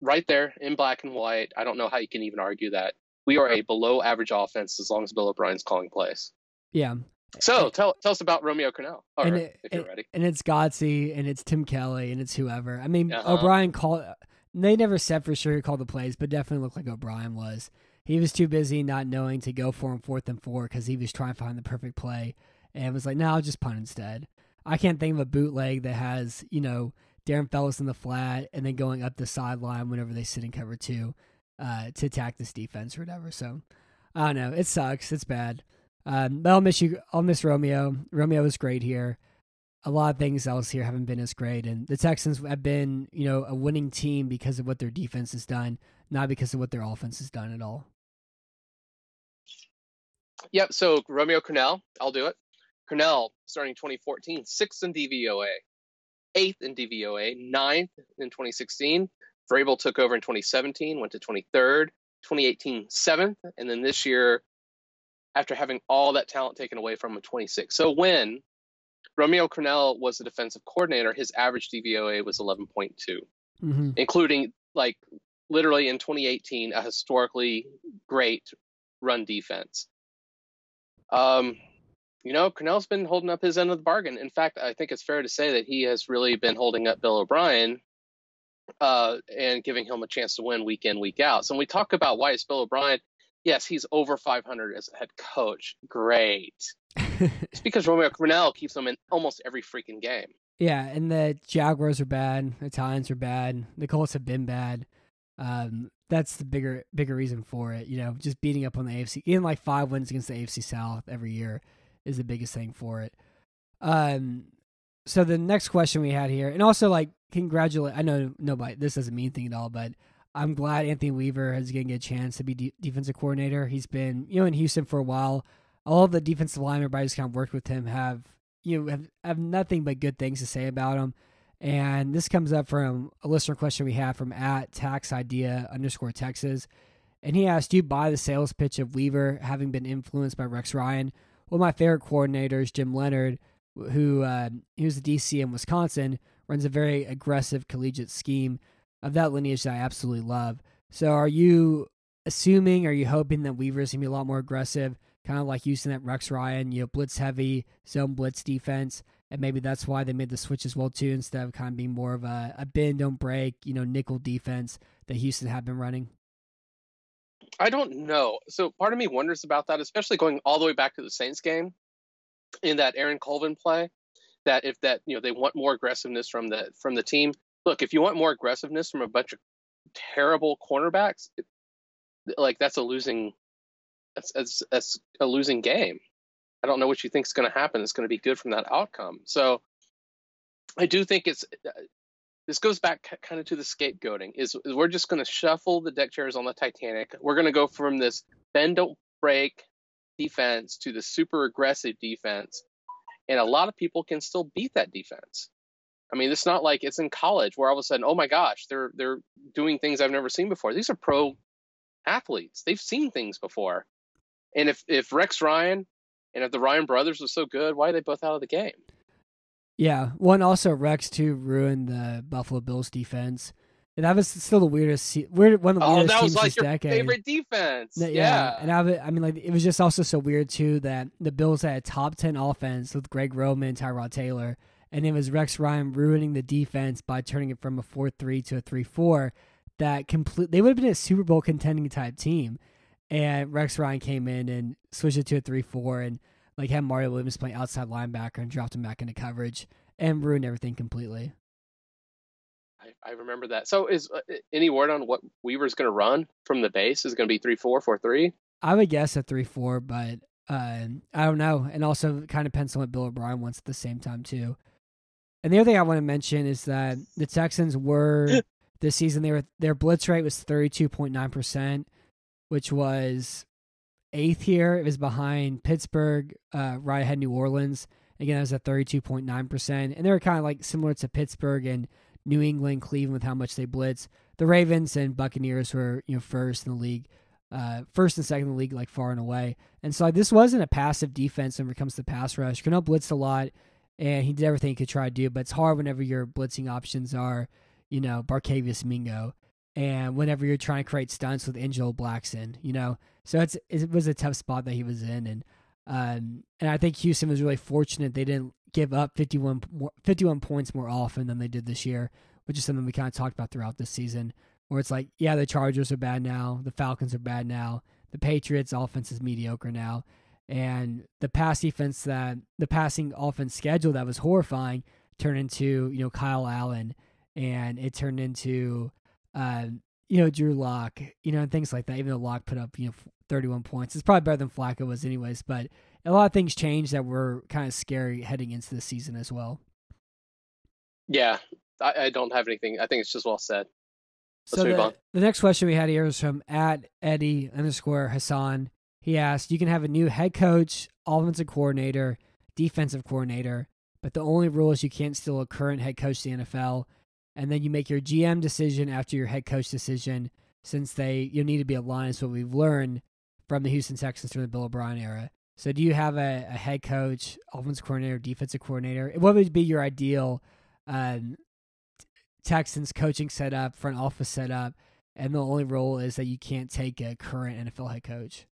right there in black and white. I don't know how you can even argue that. We are a below average offense as long as Bill O'Brien's calling plays.
Yeah,
So tell tell us about Romeo Crennel, or
And it-
if you're ready.
and it's Godsey and it's Tim Kelly and it's whoever. I mean,
Uh-huh.
O'Brien called. They never said for sure who called the plays, but definitely looked like O'Brien was. He was too busy not knowing to go for him fourth and four because he was trying to find the perfect play and was like, "No, I'll just punt instead." I can't think of a bootleg that has you know Darren Fells in the flat and then going up the sideline whenever they sit in cover two uh, to attack this defense or whatever. So I don't know. It sucks. It's bad. Um, but I'll miss you. I'll miss Romeo. Romeo was great here a lot of things else here haven't been as great. And the Texans have been, you know, a winning team because of what their defense has done, not because of what their offense has done at all.
Yep. So Romeo Crennel, I'll do it. Crennel starting 2014, sixth in DVOA, eighth in DVOA, ninth in 2016. Vrabel took over in 2017, went to 23rd, 2018 seventh, and then this year, after having all that talent taken away from him, 26. So when Romeo Crennel was the defensive coordinator, his average DVOA was 11.2
Mm-hmm.
including like literally in 2018 a historically great run defense. Um, you know, Crennel's been holding up his end of the bargain. In fact, I think it's fair to say that he has really been holding up Bill O'Brien uh, and giving him a chance to win week in, week out. So when we talk about why is Bill O'Brien, yes, he's over 500 as a head coach. Great. It's because Romeo Crennel keeps him in almost every freaking game.
yeah, and the Jaguars are bad. The Italians are bad. The Colts have been bad. Um, that's the bigger bigger reason for it. You know, just beating up on the AFC, even like five wins against the AFC South every year is the biggest thing for it. Um, so the next question we had here, and also like congratulate. I know nobody. This doesn't mean anything at all, but I'm glad Anthony Weaver is going to get a chance to be de- defensive coordinator. He's been you know in Houston for a while. All the defensive line everybody's kind of worked with him have you know have, have nothing but good things to say about him. And this comes up from a listener question we have from at tax idea underscore Texas. And he asked, Do you buy the sales pitch of Weaver having been influenced by Rex Ryan? Well, my favorite coordinator is Jim Leonhard, who uh, he was the DC in Wisconsin, runs a very aggressive collegiate scheme of that lineage that I absolutely love. So, are you assuming, are you hoping that Weaver is going to be a lot more aggressive, kind of like using that Rex Ryan, you know, blitz heavy, zone blitz defense? And maybe that's why they made the switch as well, too, instead of kind of being more of a, a bend, don't break, you know, nickel defense that Houston had been running.
I don't know. So part of me wonders about that, especially going all the way back to the Saints game in that Aaron Colvin play. That if that you know they want more aggressiveness from the from the team. Look, if you want more aggressiveness from a bunch of terrible cornerbacks, like that's a losing that's, that's that's a losing game. I don't know what you think is going to happen. It's going to be good from that outcome. So I do think it's uh, this goes back kind of to the scapegoating is, is we're just going to shuffle the deck chairs on the titanic. We're going to go from this bend don't break defense to the super aggressive defense and a lot of people can still beat that defense. I mean it's not like it's in college where all of a sudden oh my gosh they're they're doing things i've never seen before. These are pro athletes. They've seen things before. And if if rex ryan and if the ryan brothers was so good why are they both out of the game
Yeah, one also Rex too ruined the Buffalo Bills defense, and that was still the weirdest, weird one of the
oh
weirdest
that was
teams
like your
decade.
favorite defense
No,
yeah,
and I, I mean, like it was just also so weird too that the Bills had a top ten offense with Greg Roman, Tyrod Taylor, and it was Rex Ryan ruining the defense by turning it from a four three to a three four, that complete they would have been a Super Bowl contending type team. And Rex Ryan came in and switched it to a three four and like had Mario Williams playing outside linebacker and dropped him back into coverage and ruined everything completely.
I, I remember that. So is uh, any word on what Weaver's going to run from the base? Is it going to be three four four three?
I would guess a three four, but uh, I don't know. And also kind of depends on what Bill O'Brien wants at the same time too. And the other thing I want to mention is that the Texans were this season they were their blitz rate was thirty two point nine percent, which was eighth here. It was behind Pittsburgh, uh, right ahead New Orleans. Again, that was at thirty two point nine percent, and they were kind of like similar to Pittsburgh and New England, Cleveland with how much they blitz. The Ravens and Buccaneers were you know first in the league, uh, first and second in the league like far and away. And so this wasn't a passive defense when it comes to pass rush. Crennel blitzed a lot, and he did everything he could try to do. But it's hard whenever your blitzing options are, you know, Barkevious Mingo, and whenever you're trying to create stunts with Angelo Blackson, you know. So it's it was a tough spot that he was in, and um, and I think Houston was really fortunate they didn't give up 51, 51 points more often than they did this year, which is something we kind of talked about throughout this season. Where it's like, yeah, the Chargers are bad now, the Falcons are bad now, the Patriots offense is mediocre now, and the pass defense that the passing offense schedule that was horrifying turned into you know Kyle Allen, and it turned into uh, you know Drew Lock, you know, and things like that. Even though Lock put up you know 31 points, it's probably better than Flacco was anyways. But a lot of things changed that were kind of scary heading into the season as well.
Yeah, I, I don't have anything. I think it's just well said. Let's
so
move
the,
on.
the next question we had here is from at Eddie underscore Hassan. He asked, "You can have a new head coach, offensive coordinator, defensive coordinator, but the only rule is you can't steal a current head coach to the NFL, and then you make your GM decision after your head coach decision, since they you need to be aligned. Is what we've learned from the Houston Texans during the Bill O'Brien era. So, do you have a, a head coach, offensive coordinator, defensive coordinator? What would be your ideal um, Texans coaching setup, front office setup, and the only rule is that you can't take a current NFL head coach?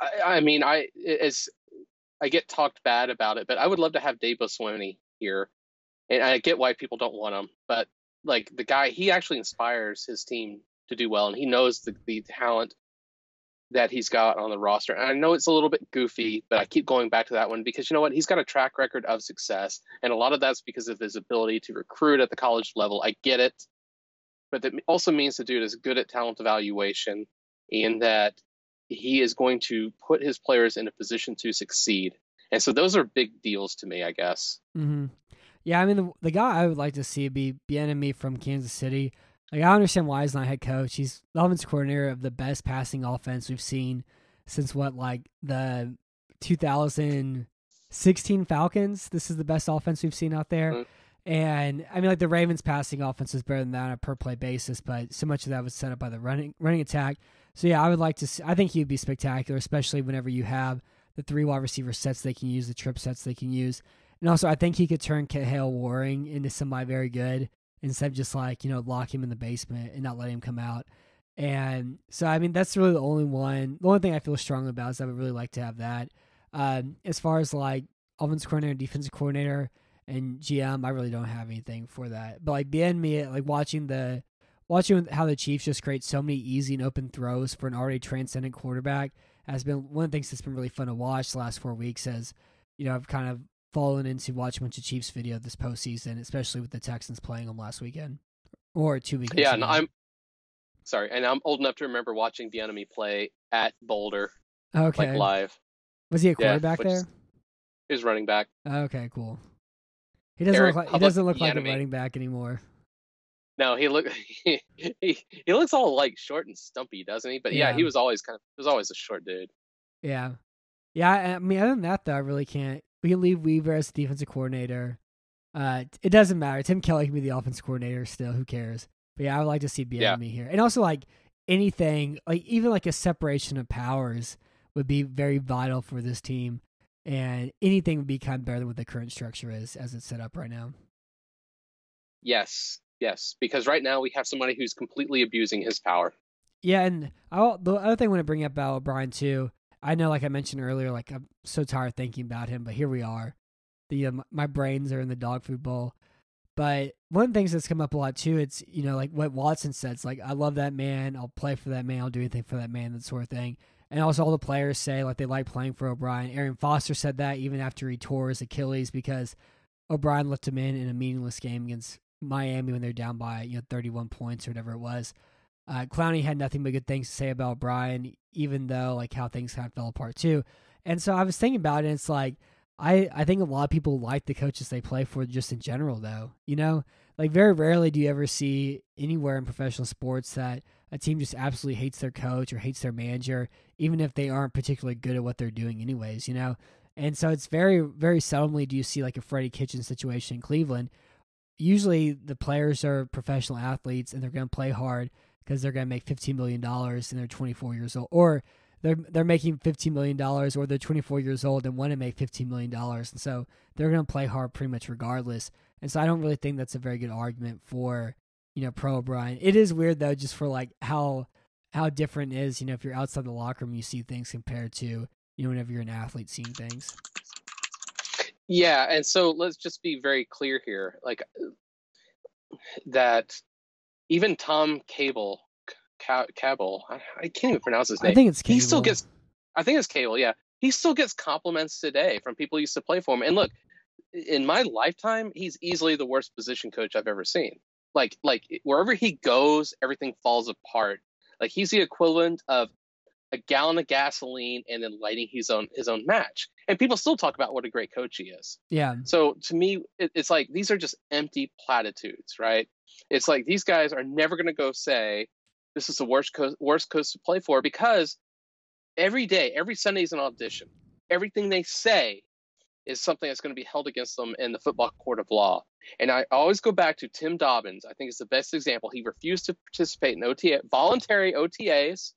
I, I mean, I it's I get talked bad about it, but I would love to have Dabo Swinney here, and I get why people don't want him. But like the guy, he actually inspires his team to do well, and he knows the the talent that he's got on the roster. And I know it's a little bit goofy, but I keep going back to that one because you know what? He's got a track record of success, and a lot of that's because of his ability to recruit at the college level. I get it, but that also means the dude is good at talent evaluation, and that he is going to put his players in a position to succeed. And so those are big deals to me, I guess.
Mm-hmm. Yeah, I mean the, the guy I would like to see be Bieniemy from Kansas City. Like I understand why he's not head coach. He's the offensive coordinator of the best passing offense we've seen since what like the 2016 Falcons. This is the best offense we've seen out there.
Mm-hmm.
And I mean, like the Ravens' passing offense is better than that on a per play basis, but so much of that was set up by the running running attack. So yeah, I would like to. See, I think he'd be spectacular, especially whenever you have the three wide receiver sets they can use, the trip sets they can use, and also I think he could turn Kahale Warring into somebody very good instead of just like you know lock him in the basement and not let him come out. And so I mean that's really the only one. The only thing I feel strongly about is I would really like to have that. Um, as far as like offensive coordinator, defensive coordinator, and GM, I really don't have anything for that. But like Bieniemy, like watching the watching how the Chiefs just create so many easy and open throws for an already transcendent quarterback has been one of the things that's been really fun to watch the last four weeks. As you know, I've kind of fallen into watching a bunch of Chiefs video this postseason, especially with the Texans playing them last weekend or two weekends.
Yeah, and I'm sorry, and I'm old enough to remember watching Bieniemy play at Boulder,
okay.
like live.
Was he a
Yeah,
quarterback
which
there?
He was running back.
Okay, cool. He doesn't
Eric
look like he doesn't look like a running back anymore.
No, he look he, he he looks all like short and stumpy, doesn't he? But yeah,
Yeah.
he was always kind of he was always a short dude.
Yeah, yeah. I mean, other than that, though, I really can't. We can leave Weaver as the defensive coordinator. Uh, it doesn't matter. Tim Kelly can be the offensive coordinator still. Who cares? But yeah, I would like to see
Yeah.
Here, and also like anything, like even like a separation of powers would be very vital for this team, and anything would be kind of better than what the current structure is as it's set up right now.
Yes, yes, because right now we have somebody who's completely abusing his power.
Yeah, and I'll, the other thing I want to bring up about O'Brien too. I know, like I mentioned earlier, like I'm so tired thinking about him, but here we are. The my brains are in the dog food bowl. But one of the things that's come up a lot too, it's you know like what Watson said, it's like I love that man, I'll play for that man, I'll do anything for that man, that sort of thing. And also all the players say like they like playing for O'Brien. Arian Foster said that even after he tore his Achilles because O'Brien left him in in a meaningless game against Miami when they're down by you know 31 points or whatever it was. Uh, Clowney had nothing but good things to say about O'Brien, even though like how things kind of fell apart too. And so I was thinking about it. And it's like I I think a lot of people like the coaches they play for just in general though. You know, like very rarely do you ever see anywhere in professional sports that a team just absolutely hates their coach or hates their manager, even if they aren't particularly good at what they're doing anyways. You know. And so it's very, very seldomly do you see like a Freddie Kitchen situation in Cleveland. Usually the players are professional athletes and they're going to play hard because they're going to make $15 million and they're 24 years old. Or they're they're making $15 million or they're 24 years old and want to make $15 million. And so they're going to play hard pretty much regardless. And so I don't really think that's a very good argument for, you know, pro O'Brien. It is weird though, just for like how how different is, you know, if you're outside the locker room, you see things compared to you know, whenever you're an athlete seeing things.
Yeah, and so let's just be very clear here, like that. Even Tom Cable, Cable, I, I can't even pronounce his name.
I think it's
Cable.
He
still gets, I think it's Cable. Yeah, he still gets compliments today from people who used to play for him. And look, in my lifetime, he's easily the worst position coach I've ever seen. Like, like wherever he goes, everything falls apart. Like he's the equivalent of a gallon of gasoline and then lighting his own his own match. And people still talk about what a great coach he is.
Yeah.
So to me, it, it's like these are just empty platitudes, right? It's like these guys are never going to go say this is the worst co- worst coach to play for because every day, every Sunday is an audition. Everything they say is something that's going to be held against them in the football court of law. And I always go back to Tim Dobbins. I think it's the best example. He refused to participate in OTA, voluntary OTAs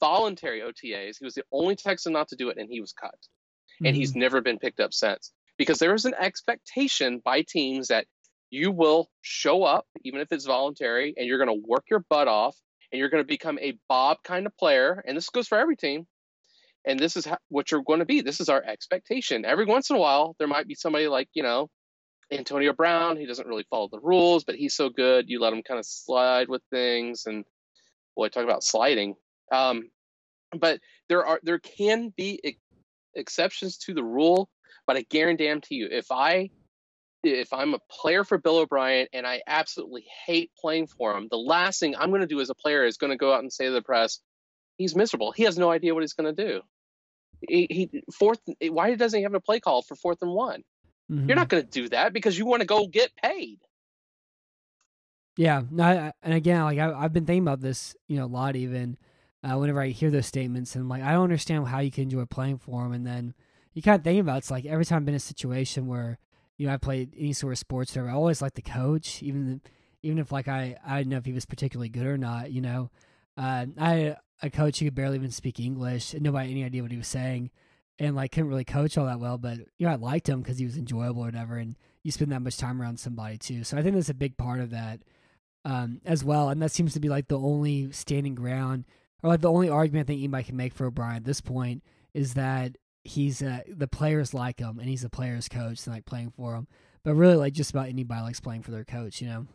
voluntary OTAs. He was the only Texan not to do it, and he was cut. Mm-hmm. And he's mm-hmm. never been picked up since because there is an expectation by teams that you will show up, even if it's voluntary, and you're going to work your butt off, and you're going to become a Bob kind of player. And this goes for every team. And this is how, what you're going to be. This is our expectation. Every once in a while, there might be somebody like, you know, Antonio Brown. He doesn't really follow the rules, but he's so good. You let him kind of slide with things. And boy, talk about sliding. Um, but there are there can be ex- exceptions to the rule, but I guarantee you, if I if I'm a player for Bill O'Brien and I absolutely hate playing for him, the last thing I'm going to do as a player is going to go out and say to the press, he's miserable. He has no idea what he's going to do. He, he fourth. Why doesn't he have a play call for fourth and one? Mm-hmm. You're not going to do that because you want to go get paid.
Yeah, no, I, and again, like I, have been thinking about this, you know, a lot. Even uh, whenever I hear those statements. And I'm like, I don't understand how you can enjoy playing for him. And then you kind of think about it, it's like every time I've been in a situation where, you know, I played any sort of sports, whatever. I always liked the coach, even even if like I I didn't know if he was particularly good or not. You know, uh, I had a coach who could barely even speak English, and nobody had any idea what he was saying, and like couldn't really coach all that well. But you know, I liked him because he was enjoyable or whatever. And you spend that much time around somebody too, so I think that's a big part of that um, as well. And that seems to be like the only standing ground or like the only argument that anybody can make for O'Brien at this point is that he's uh, the players like him and he's the players coach and like playing for him. But really, like just about anybody likes playing for their coach, you know.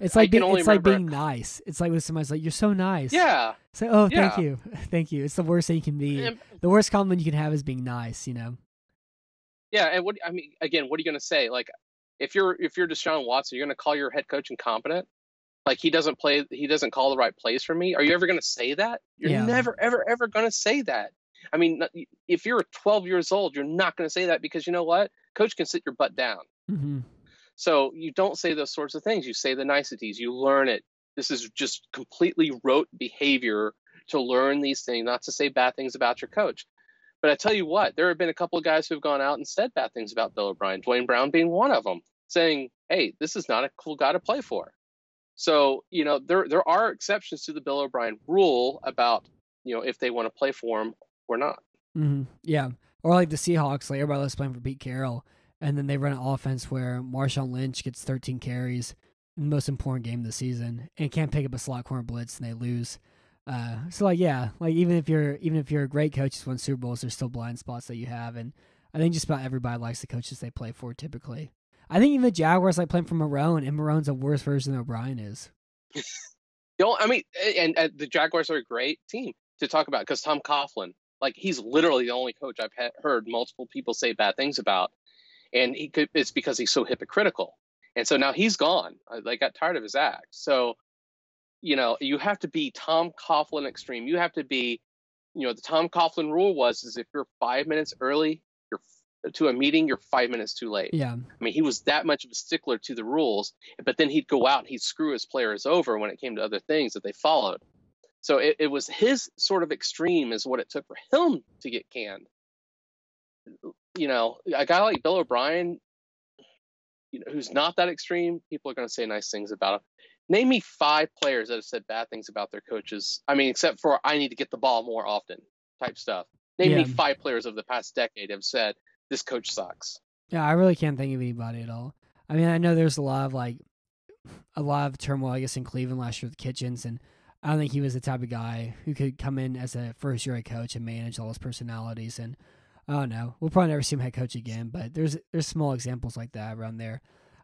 It's like being, it's like being nice. It's like when somebody's like, "You're so nice."
Yeah.
Say, "Oh, yeah. thank you, thank you." It's the worst thing you can be. And, the worst compliment you can have is being nice. You know.
Yeah, and what I mean, again, what are you going to say? Like, if you're if you're Deshaun Watson, you're going to call your head coach incompetent like he doesn't play he doesn't call the right plays for me are you ever going to say that you're yeah. never ever ever going to say that i mean if you're 12 years old you're not going to say that because you know what? Coach can sit your butt down.
Mm-hmm.
so you don't say those sorts of things. You say the niceties. You learn it. This is just completely rote behavior to learn these things not to say bad things about your coach. But i tell you what there have been a couple of guys who have gone out and said bad things about bill o'brien Duane brown being one of them saying hey this is not a cool guy to play for. So, you know, there there are exceptions to the Bill O'Brien rule about, you know, if they want to play for him or not.
Mm-hmm. Yeah. Or like the Seahawks, like everybody loves playing for Pete Carroll, and then they run an offense where Marshawn Lynch gets 13 carries in the most important game of the season and can't pick up a slot corner blitz and they lose. Uh, so like yeah, like even if you're even if you're a great coach who's won Super Bowls, there's still blind spots that you have, and I think just about everybody likes the coaches they play for typically. I think even the Jaguars like playing for Marrone, and Marrone's a worse version than O'Brien is.
Know, I mean, and, and the Jaguars are a great team to talk about because Tom Coughlin, like he's literally the only coach I've ha- heard multiple people say bad things about, and he could it's because he's so hypocritical, and so now he's gone. They got tired of his act. So, you know, you have to be Tom Coughlin extreme. You have to be, you know, the Tom Coughlin rule was is if you're five minutes early, you're to a meeting, you're five minutes too late.
Yeah.
I mean, he was that much of a stickler to the rules, but then he'd go out and he'd screw his players over when it came to other things that they followed. So it, it was his sort of extreme is what it took for him to get canned. You know, a guy like Bill O'Brien, you know, who's not that extreme, people are going to say nice things about him. Name me five players that have said bad things about their coaches. I mean, except for I need to get the ball more often type stuff. Name
Yeah.
me five players of the past decade have said this coach sucks.
Yeah, I really can't think of anybody at all. I mean, I know there's a lot of like a lot of turmoil, I guess, in Cleveland last year with Kitchens, and I don't think he was the type of guy who could come in as a first year head coach and manage all those personalities. And I don't know, we'll probably never see him head coach again. But there's there's small examples like that around there.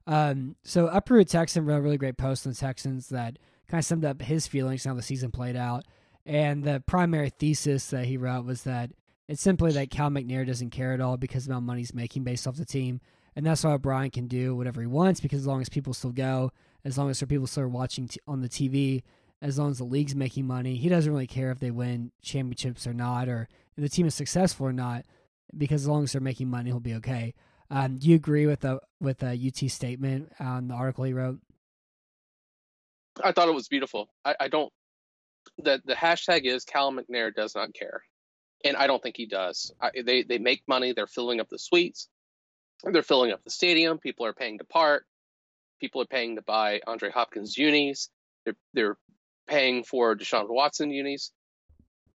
Um, so Uproot Texan wrote a really great post on the Texans that kind of summed up his feelings how the season played out. And the primary thesis that he wrote was that it's simply that Cal McNair doesn't care at all because of how money he's making based off the team. And that's why O'Brien can do whatever he wants because as long as people still go, as long as there are people still are watching t- on the TV, as long as the league's making money, he doesn't really care if they win championships or not, or the team is successful or not, because as long as they're making money, he'll be okay. Um, do you agree with the with the UT statement on the article he wrote?
I thought it was beautiful. I, I don't. The the hashtag is Cal McNair does not care, and I don't think he does. I, they they make money. They're filling up the suites. They're filling up the stadium. People are paying to park. People are paying to buy Andre Hopkins unis. They're they're paying for Deshaun Watson unis.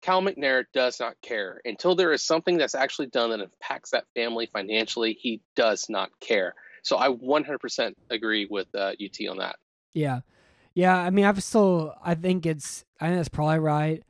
Cal McNair does not care until there is something that's actually done that impacts that family financially. He does not care. So I 100% agree with uh, UT on that.
Yeah, yeah. I mean, I've still. I think it's. I think that's probably right.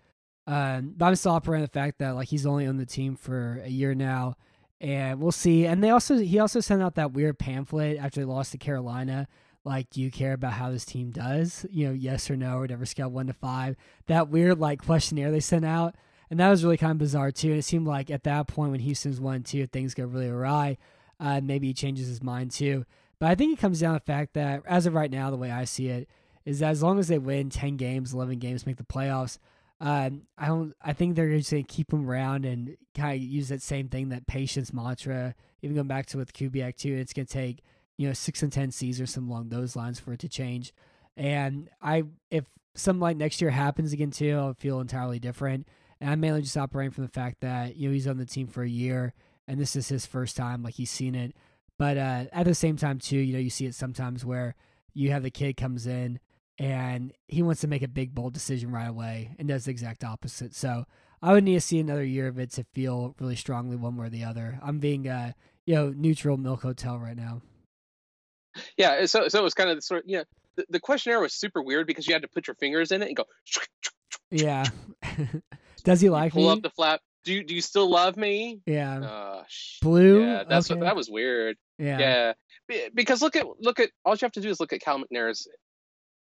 Um, but I'm still operating the fact that like he's only on the team for a year now, and we'll see. And they also he also sent out that weird pamphlet after they lost to Carolina. Like, do you care about how this team does? You know, yes or no, or whatever scale one to five. That weird like questionnaire they sent out, and that was really kind of bizarre too. And it seemed like at that point when Houston's one two, things go really awry. Uh, maybe he changes his mind too. But I think it comes down to the fact that as of right now, the way I see it is that as long as they win ten games, eleven games, make the playoffs, um, I don't. I think they're just to keep him around and kind of use that same thing, that patience mantra. Even going back to with Kubiak too, it's to take you know six and ten C's or something along those lines, for it to change. And I, if something like next year happens again too, I'll feel entirely different. And I'm mainly just operating from the fact that you know he's on the team for a year, and this is his first time, like he's seen it. But uh, at the same time too, you know, you see it sometimes where you have the kid comes in and he wants to make a big bold decision right away and does the exact opposite. So I would need to see another year of it to feel really strongly one way or the other. I'm being uh you know neutral milk hotel right now.
Yeah, so so it was kind of the sort. Of, Yeah, the, the questionnaire was super weird because you had to put your fingers in it and go
Yeah. Does he like
pull
me?
up the flap. Do you do you still love me?
yeah.
Uh,
Blue.
Yeah, that's
okay.
what, that was weird.
yeah.
Yeah. Because look at look at all you have to do is look at Cal McNair's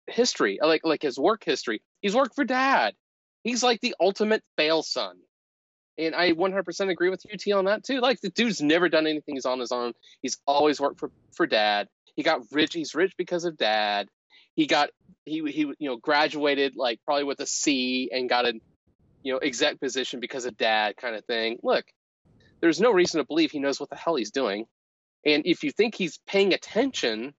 history, like like his work history. He's worked for Dad. He's like the ultimate fail son. And I 100% agree with UT on that too. Like the dude's never done anything he's on his own. He's always worked for for Dad. He got rich. He's rich because of Dad. He got he he you know graduated like probably with a C and got a you know exec position because of Dad kind of thing. Look, there's no reason to believe he knows what the hell he's doing. And if you think he's paying attention,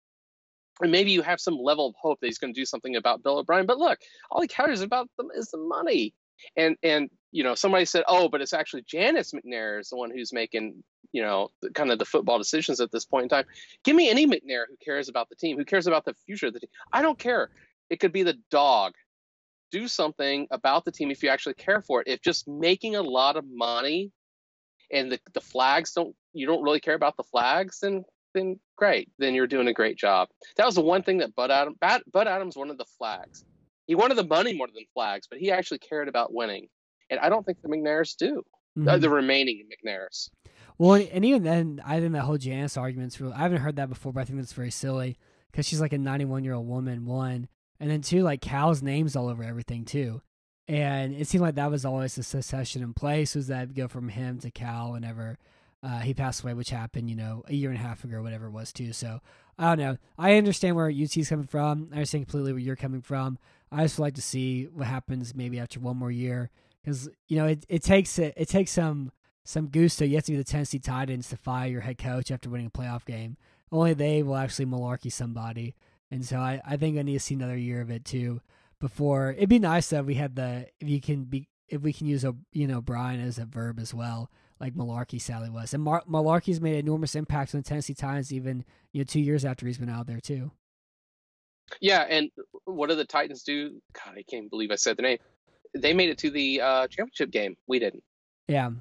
and maybe you have some level of hope that he's going to do something about Bill O'Brien, but look, all he cares about them is the money. And and you know, somebody said, "Oh, but it's actually Janice McNair is the one who's making you know the, kind of the football decisions at this point in time." Give me any McNair who cares about the team, who cares about the future of the team. I don't care. It could be the dog. Do something about the team if you actually care for it. If just making a lot of money and the, the flags don't you don't really care about the flags, then then great. Then you're doing a great job. That was the one thing that Bud Adams Bud, Bud Adams wanted the flags. He wanted the money more than flags, but he actually cared about winning. And I don't think the McNairs do. Uh,
Mhm.
the remaining McNairs.
Well, and even then, I think that whole Janice argument's real. I haven't heard that before, but I think that's very silly because she's like a 91 year old woman. One, and then two, like Cal's name's all over everything too. And it seemed like that was always the succession in place was that go from him to Cal whenever uh, he passed away, which happened, you know, a year and a half ago or whatever it was too. So I don't know. I understand where UT's coming from. I understand completely where you're coming from. I just would like to see what happens maybe after one more year because you know it, it takes it, it takes some some gusto. You have to be the Tennessee Titans to fire your head coach after winning a playoff game. Only they will actually Mularkey somebody, and so I, I think I need to see another year of it too before. It'd be nice that we had the if you can be if we can use a you know Brian as a verb as well, like Mularkey Sally was, and Mar- Mularkey's made enormous impacts on the Tennessee Titans even you know two years after he's been out there too.
Yeah, and what do the Titans do? God, I can't believe I said the name. They made it to the uh, championship game. We didn't.
Yeah.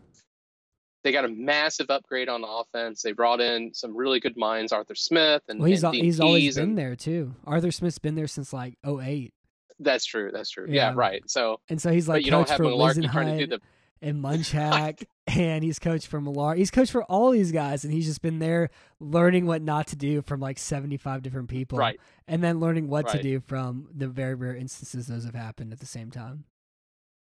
They got a massive upgrade on offense. They brought in some really good minds, Arthur Smith and
well, he's
and
al- he's always
and,
been there too. Arthur Smith's been there since like 08.
That's true. That's true. Yeah,
Yeah.
right. So,
and so he's like
you don't have
for
Mularkey trying to do the
and Munchak, and he's coached for Millar. He's coached for all these guys, and he's just been there learning what not to do from like 75 different people,
right.
and then learning what to do from the very rare instances those have happened at the same time.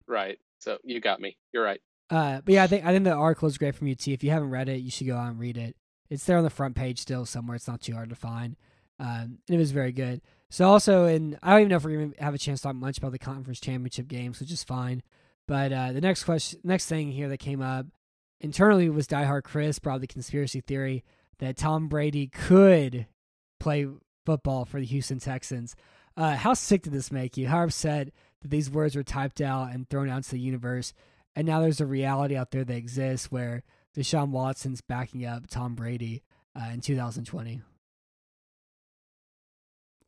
Right. So you got me. You're right.
Uh, but yeah, I think I think the article is great from UT. If you haven't read it, you should go out and read it. It's there on the front page still somewhere. It's not too hard to find. Um, and it was very good. So also, and I don't even know if we're gonna have a chance to talk much about the conference championship games, which is fine. But uh, the next question, next thing here that came up internally was diehard Chris brought the conspiracy theory that Tom Brady could play football for the Houston Texans. Uh, how sick did this make you? How upset that these words were typed out and thrown out into the universe? And now there's a reality out there that exists where Deshaun Watson's backing up Tom Brady uh, in 2020.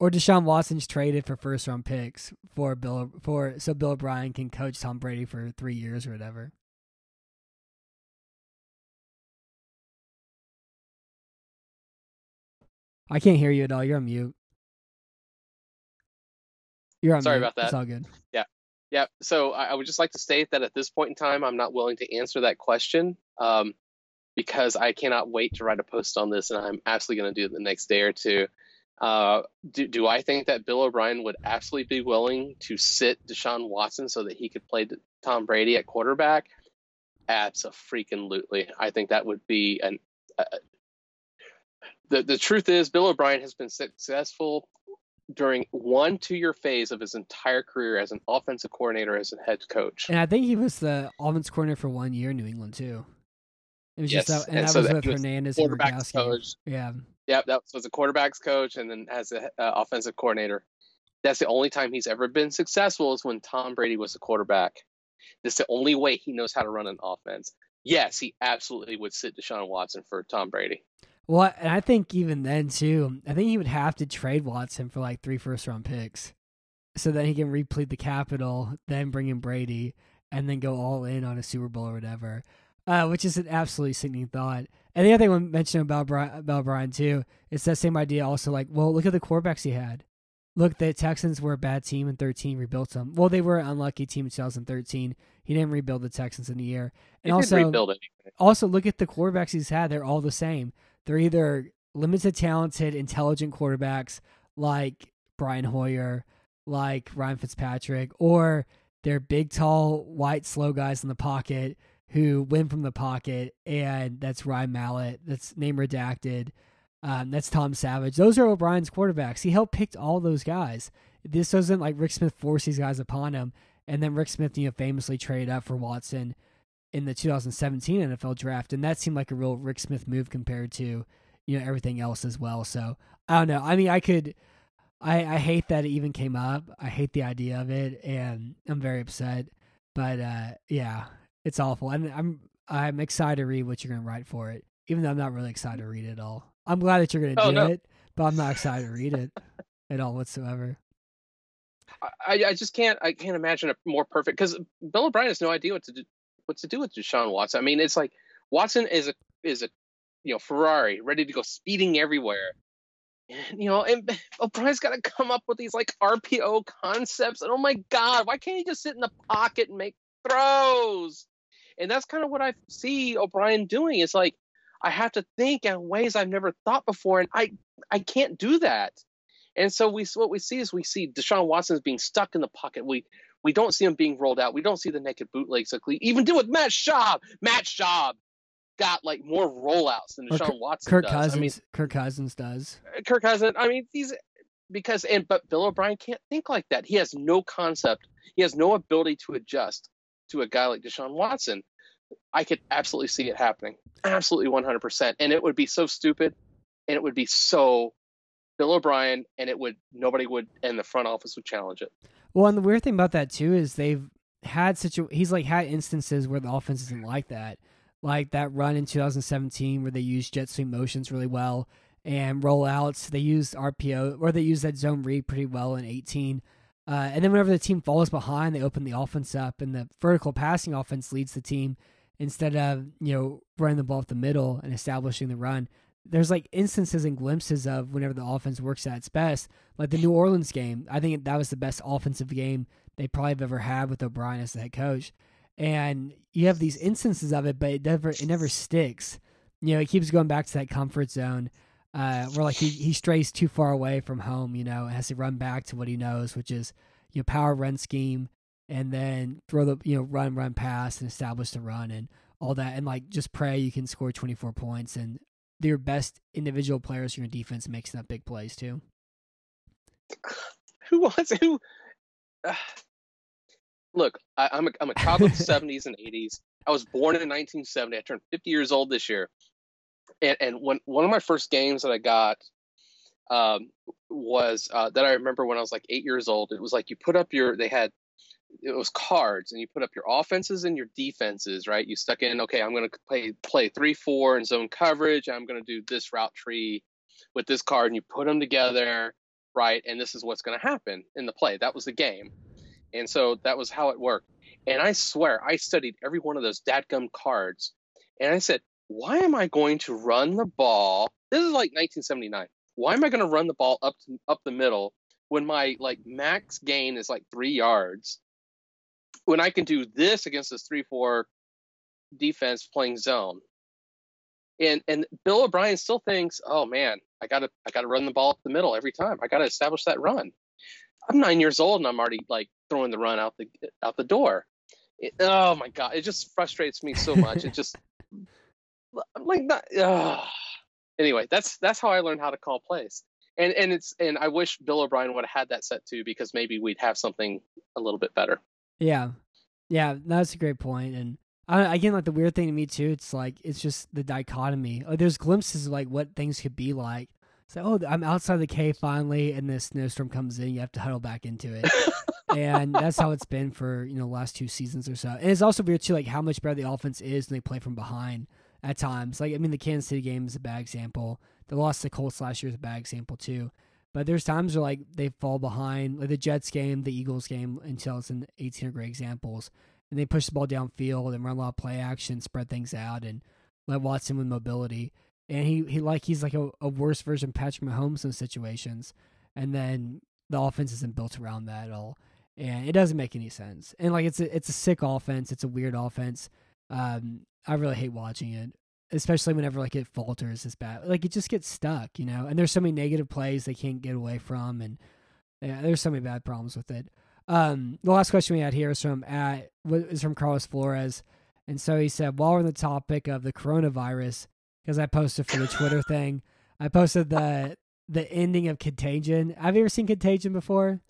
Or Deshaun Watson's traded for first round picks for Bill for so Bill O'Brien can coach Tom Brady for three years or whatever. I can't hear you at all. You're on mute. You're on
Sorry
mute.
about that.
It's all good.
Yeah. Yeah. So I, I would just like to state that at this point in time, I'm not willing to answer that question um, because I cannot wait to write a post on this, and I'm absolutely going to do it the next day or two. Uh, do, do I think that Bill O'Brien would absolutely be willing to sit Deshaun Watson so that he could play Tom Brady at quarterback? Absolutely. I think that would be an. Uh, the the truth is, Bill O'Brien has been successful during one two year phase of his entire career as an offensive coordinator, as a head coach.
And I think he was the offense coordinator for one year in New England too. It was
Yes,
just that, and,
and
that
so
was
that
with
was
Hernandez and Gronkowski.
coach.
Yeah,
Yep, that was a quarterbacks coach and then as a uh, offensive coordinator. That's the only time he's ever been successful is when Tom Brady was the quarterback. That's the only way he knows how to run an offense. Yes, he absolutely would sit Deshaun Watson for Tom Brady.
Well, and I think even then too, I think he would have to trade Watson for like three first round picks, so that he can replete the capital, then bring in Brady, and then go all in on a Super Bowl or whatever. Uh, which is an absolutely sickening thought. And the other thing I mentioned about Brian, about Brian too, it's that same idea. Also, like, well, look at the quarterbacks he had. Look, the Texans were a bad team in 13, rebuilt them. Well, they were an unlucky team in 2013. He didn't rebuild the Texans in a year. And
did
also,
rebuild
also look at the quarterbacks he's had they're all the same they're either limited talented intelligent quarterbacks like brian hoyer like ryan fitzpatrick or they're big tall white slow guys in the pocket who win from the pocket and that's ryan mallett that's name redacted um, that's tom savage. Those are o'brien's quarterbacks. He helped pick all those guys. This doesn't like rick smith force these guys upon him and then rick smith you know famously traded up for watson in the 2017 NFL draft, and that seemed like a real Rick Smith move compared to you know everything else as well. So I don't know. I mean, I could. I, I hate that it even came up. I hate the idea of it, and I'm very upset. But uh, yeah, it's awful, and I'm I'm excited to read what you're gonna write for it, even though I'm not really excited to read it at all. I'm glad that you're gonna
Oh,
do
no.
it, but I'm not excited to read it at all whatsoever.
I, I just can't I can't imagine a more perfect because Bill O'Brien has no idea what to do what to do with Deshaun Watson. I mean, it's like Watson is a is a you know Ferrari ready to go speeding everywhere. And, you know, and O'Brien's got to come up with these like RPO concepts. And oh my God, why can't he just sit in the pocket and make throws? And that's kind of what I see O'Brien doing. It's like, I have to think in ways I've never thought before, and I I can't do that. And so we what we see is we see Deshaun Watson is being stuck in the pocket. We we don't see him being rolled out. We don't see the naked bootlegs like even do with Matt Schaub. Matt Schaub got like more rollouts than Deshaun
Kirk,
Watson
Kirk
does.
Cousins.
I mean,
Kirk Cousins does.
Uh, Kirk Cousins. I mean, these because and but Bill O'Brien can't think like that. He has no concept. He has no ability to adjust to a guy like Deshaun Watson. I could absolutely see it happening. Absolutely 100%. And it would be so stupid and it would be so Bill O'Brien and it would nobody would and the front office would challenge it.
Well, and the weird thing about that too is they've had such a he's like had instances where the offense isn't like that. Like that run in 2017 where they used jet sweep motions really well and rollouts. They used RPO or they used that zone read pretty well in 18. Uh, and then whenever the team falls behind, they open the offense up, and the vertical passing offense leads the team instead of you know running the ball up the middle and establishing the run. There's like instances and glimpses of whenever the offense works at its best, like the New Orleans game. I think that was the best offensive game they probably have ever had with O'Brien as the head coach. And you have these instances of it, but it never it never sticks. You know, it keeps going back to that comfort zone uh, where like he, he strays too far away from home, you know, has to run back to what he knows, which is you know power run scheme, and then throw the you know run run pass and establish the run and all that, and like just pray you can score twenty four points and your best individual players in your defense makes that big plays too.
Who was who? Uh, look, I, I'm a I'm a child of the '70s and '80s. I was born in 1970. I turned 50 years old this year and, and when one of my first games that I got um, was uh, that I remember when I was like eight years old. It was like you put up your they had it was cards and you put up your offenses and your defenses, right? You stuck in okay, I'm going to play play three four and zone coverage. I'm going to do this route tree with this card, and you put them together, right? And this is what's going to happen in the play. That was the game, and so that was how it worked. And I swear, I studied every one of those dadgum cards, and I said, why am I going to run the ball? This is like 1979. Why am I going to run the ball up to, up the middle when my like max gain is like three yards? When I can do this against this three four defense playing zone, and and Bill O'Brien still thinks, oh man, I gotta I gotta run the ball up the middle every time. I gotta establish that run. I'm nine years old and I'm already like throwing the run out the out the door. It, oh my god, it just frustrates me so much. It just I'm like that. Uh, anyway, that's that's how I learned how to call plays. And and it's and I wish Bill O'Brien would have had that set too because maybe we'd have something a little bit better.
Yeah, yeah, that's a great point. And I, again, like the weird thing to me too, it's like it's just the dichotomy. Like, there's glimpses of like what things could be like. So, oh, I'm outside the cave finally, and this snowstorm comes in. You have to huddle back into it, and that's how it's been for you know the last two seasons or so. And it's also weird too, like how much better the offense is when they play from behind at times. Like I mean, the Kansas City game is a bad example. The loss to Colts last year is a bad example too. But there's times where like they fall behind, like the Jets game, the Eagles game until it's in 18 are great examples. And they push the ball downfield and run a lot of play action, spread things out, and let Watson with mobility. And he, he like he's like a, a worse version of Patrick Mahomes in situations. And then the offense isn't built around that at all. And it doesn't make any sense. And like it's a it's a sick offense. It's a weird offense. Um, I really hate watching it, especially whenever like it falters as bad. Like it just gets stuck, you know. And there's so many negative plays they can't get away from, and yeah, there's so many bad problems with it. Um, the last question we had here is from at is from Carlos Flores, and so he said, while we're on the topic of the coronavirus, because I posted for the Twitter thing, I posted the the ending of Contagion. Have you ever seen Contagion before?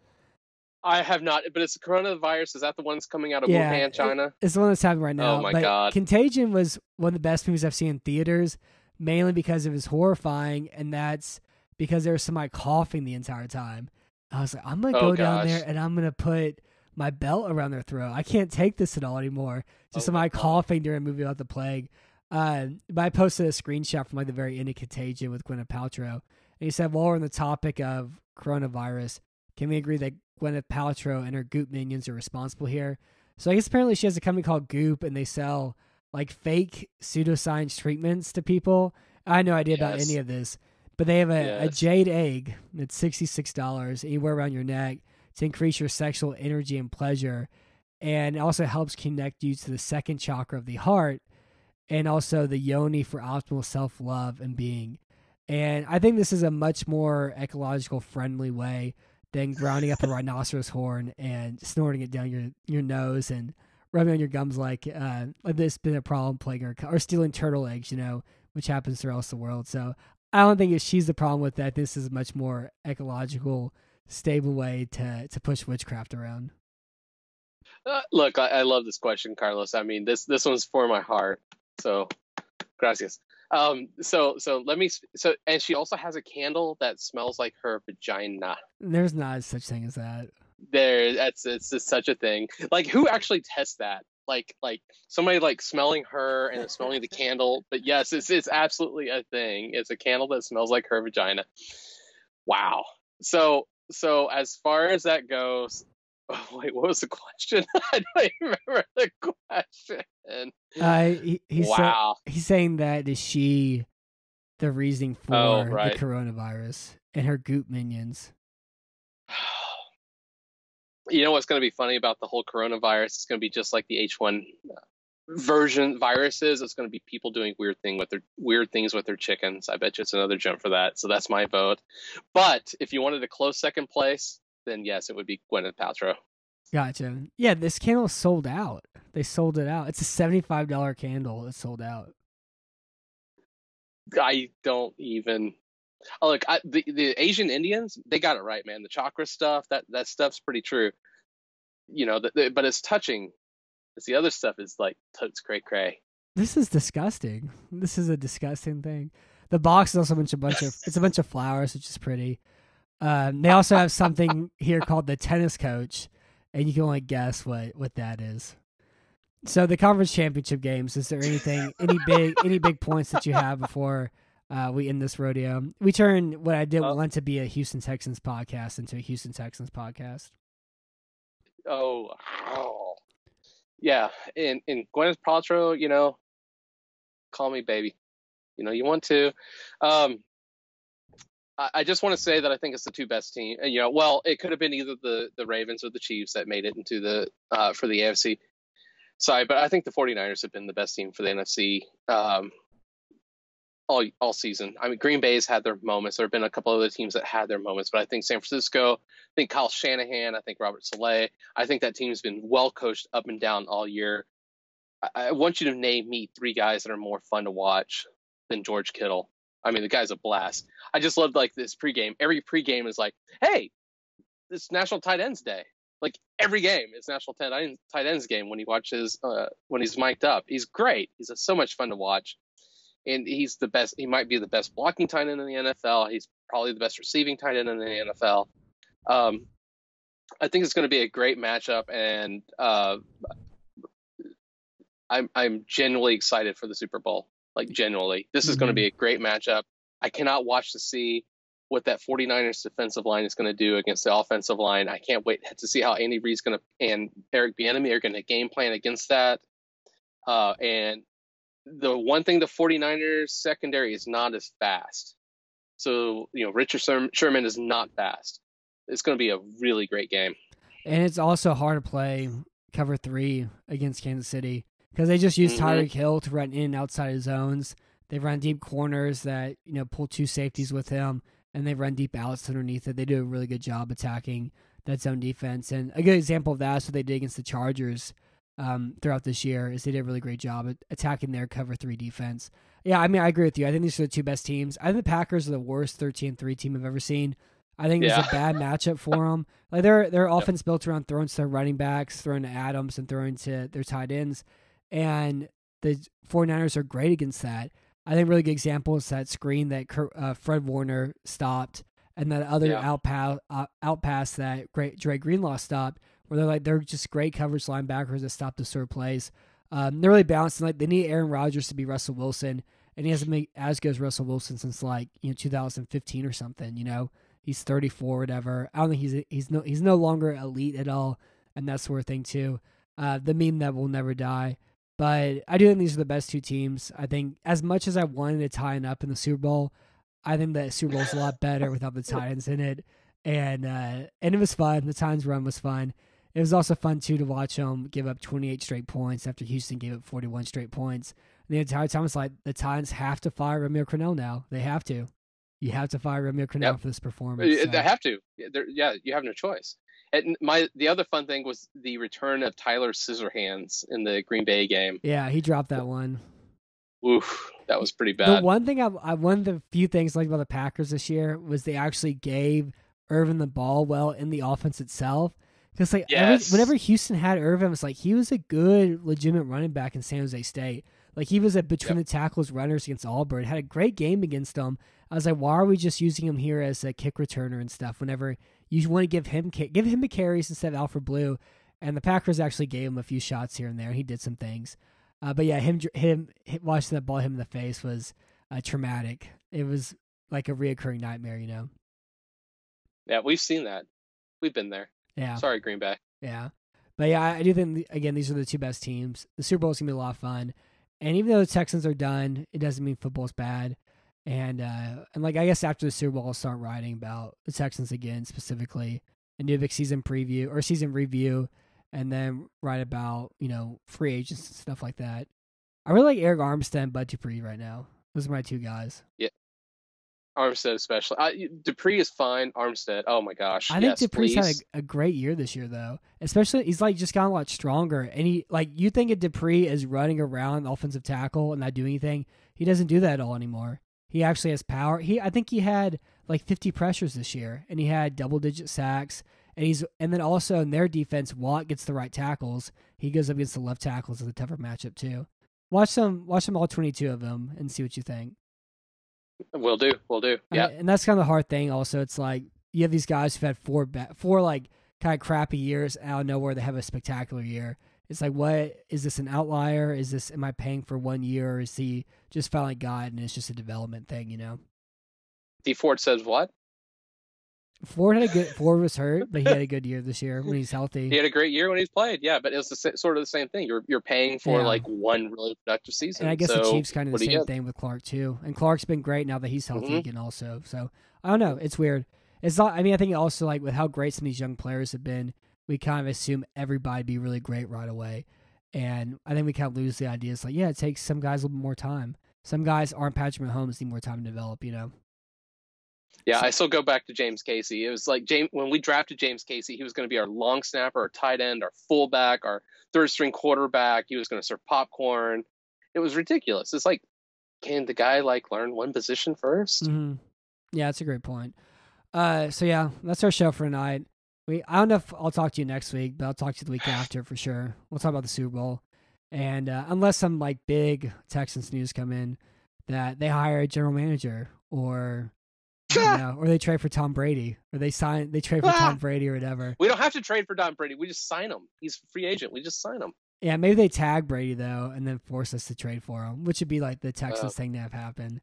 I have not, but it's the coronavirus. Is that the one that's coming out of yeah, Wuhan, China?
It's the one that's happening right now.
Oh my
but
god!
Contagion was one of the best movies I've seen in theaters, mainly because it was horrifying, and that's because there was somebody coughing the entire time. I was like, I'm gonna
oh,
go down there and I'm gonna put my belt around their throat. I can't take this at all anymore. Just
Oh,
somebody coughing during a movie about the plague. Uh, but I posted a screenshot from like the very end of Contagion with Gwyneth Paltrow, and he said, while we're on the topic of coronavirus, can we agree that Gwyneth Paltrow and her Goop minions are responsible here? So I guess apparently she has a company called Goop, and they sell like fake pseudoscience treatments to people. I had no idea about any of this, but they have a, a jade egg that's sixty six dollars, anywhere around your neck to increase your sexual energy and pleasure, and it also helps connect you to the second chakra of the heart. and also the yoni for optimal self love and being. And I think this is a much more ecological friendly way than grounding up a rhinoceros horn and snorting it down your, your nose and rubbing on your gums like uh, this been a problem plague or, or stealing turtle eggs, you know, which happens throughout the world. So I don't think if she's the problem with that. This is a much more ecological, stable way to to push witchcraft around.
Uh, look, I, I, love this question, Carlos. I mean, this this one's for my heart. So, gracias. Um, so so let me so and she also has a candle that smells like her vagina.
There's not such thing as that.
There, that's it's just such a thing. Like, who actually tests that? Like, like somebody like smelling her and smelling the candle. But yes, it's it's absolutely a thing. It's a candle that smells like her vagina. Wow. So so as far as that goes, Oh, wait, what was the question? I don't remember the question.
Uh, he, he's wow. Sa- he's saying that is she the reason for oh, right. the coronavirus and her goop minions.
You know what's going to be funny about the whole coronavirus? It's going to be just like the H1 version viruses. It's going to be people doing weird thing with their weird things with their chickens. I bet you it's another jump for that. So that's my vote. But if you wanted a close second place, then yes, it would be Gwyneth Paltrow.
Gotcha. Yeah, this candle sold out. They sold it out. It's a seventy-five dollar candle. It's sold out.
I don't even. Oh, look, I, the the Asian Indians, they got it right, man. The chakra stuff, that that stuff's pretty true. You know, the, the, but it's touching. It's the other stuff is like totes cray cray.
This is disgusting. This is a disgusting thing. The box is also a bunch of bunch of it's a bunch of flowers, which is pretty. Um, they also have something here called the tennis coach, and you can only guess what what that is. So the conference championship games. Is there anything, any big, any big points that you have before uh, we end this rodeo? We turn what I did uh, want to be a Houston Texans podcast into a Houston Texans podcast.
Oh, oh. yeah. And and Gwyneth Paltrow, you know, call me baby. You know, you want to. Um, I just want to say that I think it's the two best team. You know, well, it could have been either the the Ravens or the Chiefs that made it into the uh, for the AFC side, but I think the 49ers have been the best team for the NFC um, all all season. I mean, Green Bay's had their moments. There have been a couple other teams that had their moments, but I think San Francisco, I think Kyle Shanahan, I think Robert Saleh, I think that team's been well coached up and down all year. I, I want you to name me three guys that are more fun to watch than George Kittle. I mean, the guy's a blast. I just loved like this pregame. Every pregame is like, hey, it's National Tight Ends Day. Like every game is National Tight Ends, tight ends game when he watches uh, when he's mic'd up. He's great. He's so much fun to watch, and he's the best. He might be the best blocking tight end in the NFL. He's probably the best receiving tight end in the NFL. Um, I think it's going to be a great matchup, and uh, I'm I'm genuinely excited for the Super Bowl. Like genuinely, this is mm-hmm. going to be a great matchup. I cannot watch to see what that 49ers defensive line is going to do against the offensive line. I can't wait to see how Andy Reid's going to and Eric Bieniemy are going to game plan against that. Uh, and the one thing the 49ers secondary is not as fast. So, you know, Richard Sherman is not fast. It's going to be a really great game.
And it's also hard to play cover three against Kansas City because they just use mm-hmm. Tyreek Hill to run in and outside of zones. They run deep corners that you know pull two safeties with him, and they run deep outs underneath it. They do a really good job attacking that zone defense. And a good example of that is what they did against the Chargers um, throughout this year. Is they did a really great job at attacking their cover three defense. Yeah, I mean I agree with you. I think these are the two best teams. I think the Packers are the worst thirteen three team I've ever seen. I think yeah. it's a bad matchup for them. Like their their offense yep. built around throwing to their running backs, throwing to Adams, and throwing to their tight ends and the 49ers are great against that. I think really good example is that screen that uh, Fred Warner stopped, and that other yeah. outpass uh, outpass that great Dre Greenlaw stopped, where they're like they're just great coverage linebackers that stop the sort of plays. Um, they're really balanced. And like they need Aaron Rodgers to be Russell Wilson, and he hasn't made as good as Russell Wilson since like you know 2015 or something. You know he's 34 whatever. I don't think he's he's no he's no longer elite at all, and that sort of thing too. Uh, the meme that will never die. But I do think these are the best two teams. I think as much as I wanted to tie up in the Super Bowl, I think the Super Bowl is a lot better without the Titans in it. And uh, and it was fun. The Titans run was fun. It was also fun too to watch them give up 28 straight points after Houston gave up 41 straight points. the entire time it's like the Titans have to fire Romeo Crennel now. They have to. You have to fire Romeo Crennel
Yep.
for this performance.
Uh,
so-
They have to. They're- yeah, you have no choice. And my the other fun thing was the return of Tyler Scissorhands in the Green Bay game.
yeah, he dropped that one.
Oof, that was pretty bad.
The one thing I, I one of the few things I liked about the Packers this year was they actually gave Ervin the ball well in the offense itself. Because like every- whenever Houston had Ervin, it was like he was a good legitimate running back in San Jose State. Like he was a between the tackles runners against Auburn. Had a great game against them. I was like, why are we just using him here as a kick returner and stuff? Whenever you want to give him give him the carries instead of Alfred Blue, and the Packers actually gave him a few shots here and there. He did some things. Uh, but yeah, him him hit, watching that ball hit him in the face was uh, traumatic. It was like a reoccurring nightmare, you know.
yeah, we've seen that. We've been there.
Yeah,
Sorry, Green Bay.
yeah. But yeah, I I do think again these are the two best teams. The Super Bowl is gonna be a lot of fun, and even though the Texans are done, it doesn't mean football's bad. And uh, and like I guess after the Super Bowl, I'll start writing about the Texans again, specifically a new big season preview or season review, and then write about you know free agents and stuff like that. I really like Arik Armstead and Bud Dupree right now. Those are my two guys.
Yeah, Armstead especially. I, Dupree is fine. Armstead, oh my gosh.
I think
yes,
Dupree's
please.
had a, a great year this year, though. Especially, he's like just gotten a lot stronger. And he like you think of Dupree as running around offensive tackle and not doing anything. He doesn't do that at all anymore. He actually has power. He I think he had like 50 pressures this year, and he had double digit sacks. And he's and then also in their defense, Watt gets the right tackles. He goes up against the left tackles as a tougher matchup too. Watch them, watch them all 22 of them, and see what you think.
Will do. Will do. Yeah.
and that's kind of the hard thing. Also, it's like you have these guys who've had four ba- four like kind of crappy years out of nowhere. They have a spectacular year. It's like, what is this an outlier? Is this am I paying for one year, or is he just finally God and it's just a development thing? You know,
Dee Ford says what?
Ford had a good Ford was hurt, but he had a good year this year when he's healthy.
He had a great year when he's played. Yeah, but it was the, sort of the same thing. You're you're paying for
Yeah.
like one really productive season.
And I guess the Chiefs kind of the same thing with Clark too. And Clark's been great now that he's healthy
Mhm.
again, also. So I don't know. It's weird. It's not. I mean, I think also like with how great some of these young players have been, we kind of assume everybody be really great right away, and I think we kind of lose the idea. It's like, yeah, it takes some guys a little bit more time. Some guys aren't Patrick Mahomes need more time to develop. You know.
Yeah, I still go back to James Casey. It was like James when we drafted James Casey, he was going to be our long snapper, our tight end, our fullback, our third string quarterback. He was going to serve popcorn. It was ridiculous. It's like, can the guy like learn one position 1st
mm-hmm. Yeah, that's a great point. Uh, so yeah, that's our show for tonight. We I don't know if I'll talk to you next week, but I'll talk to you the week after for sure. We'll talk about the Super Bowl, and uh, unless some like big Texans news come in that they hire a general manager or know, or they trade for Tom Brady or they sign they trade for Tom Brady or whatever.
We don't have to trade for Tom Brady. We just sign him. He's a free agent. We just sign him.
Yeah, maybe they tag Brady though, and then force us to trade for him, which would be like the Texans
Uh.
thing to have happen.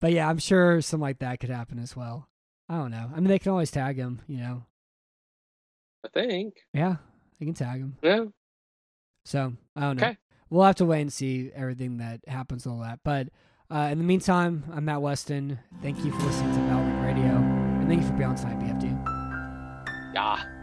But yeah, I'm sure something like that could happen as well. I don't know. I mean, they can always tag him, you know.
I think.
Yeah, you can tag him.
Yeah.
So I don't know.
Okay.
We'll have to wait and see everything that happens and all that. But uh, in the meantime, I'm Matt Weston. Thank you for listening to Battle Red Radio, and thank you for being on tonight, BFD.
Yeah.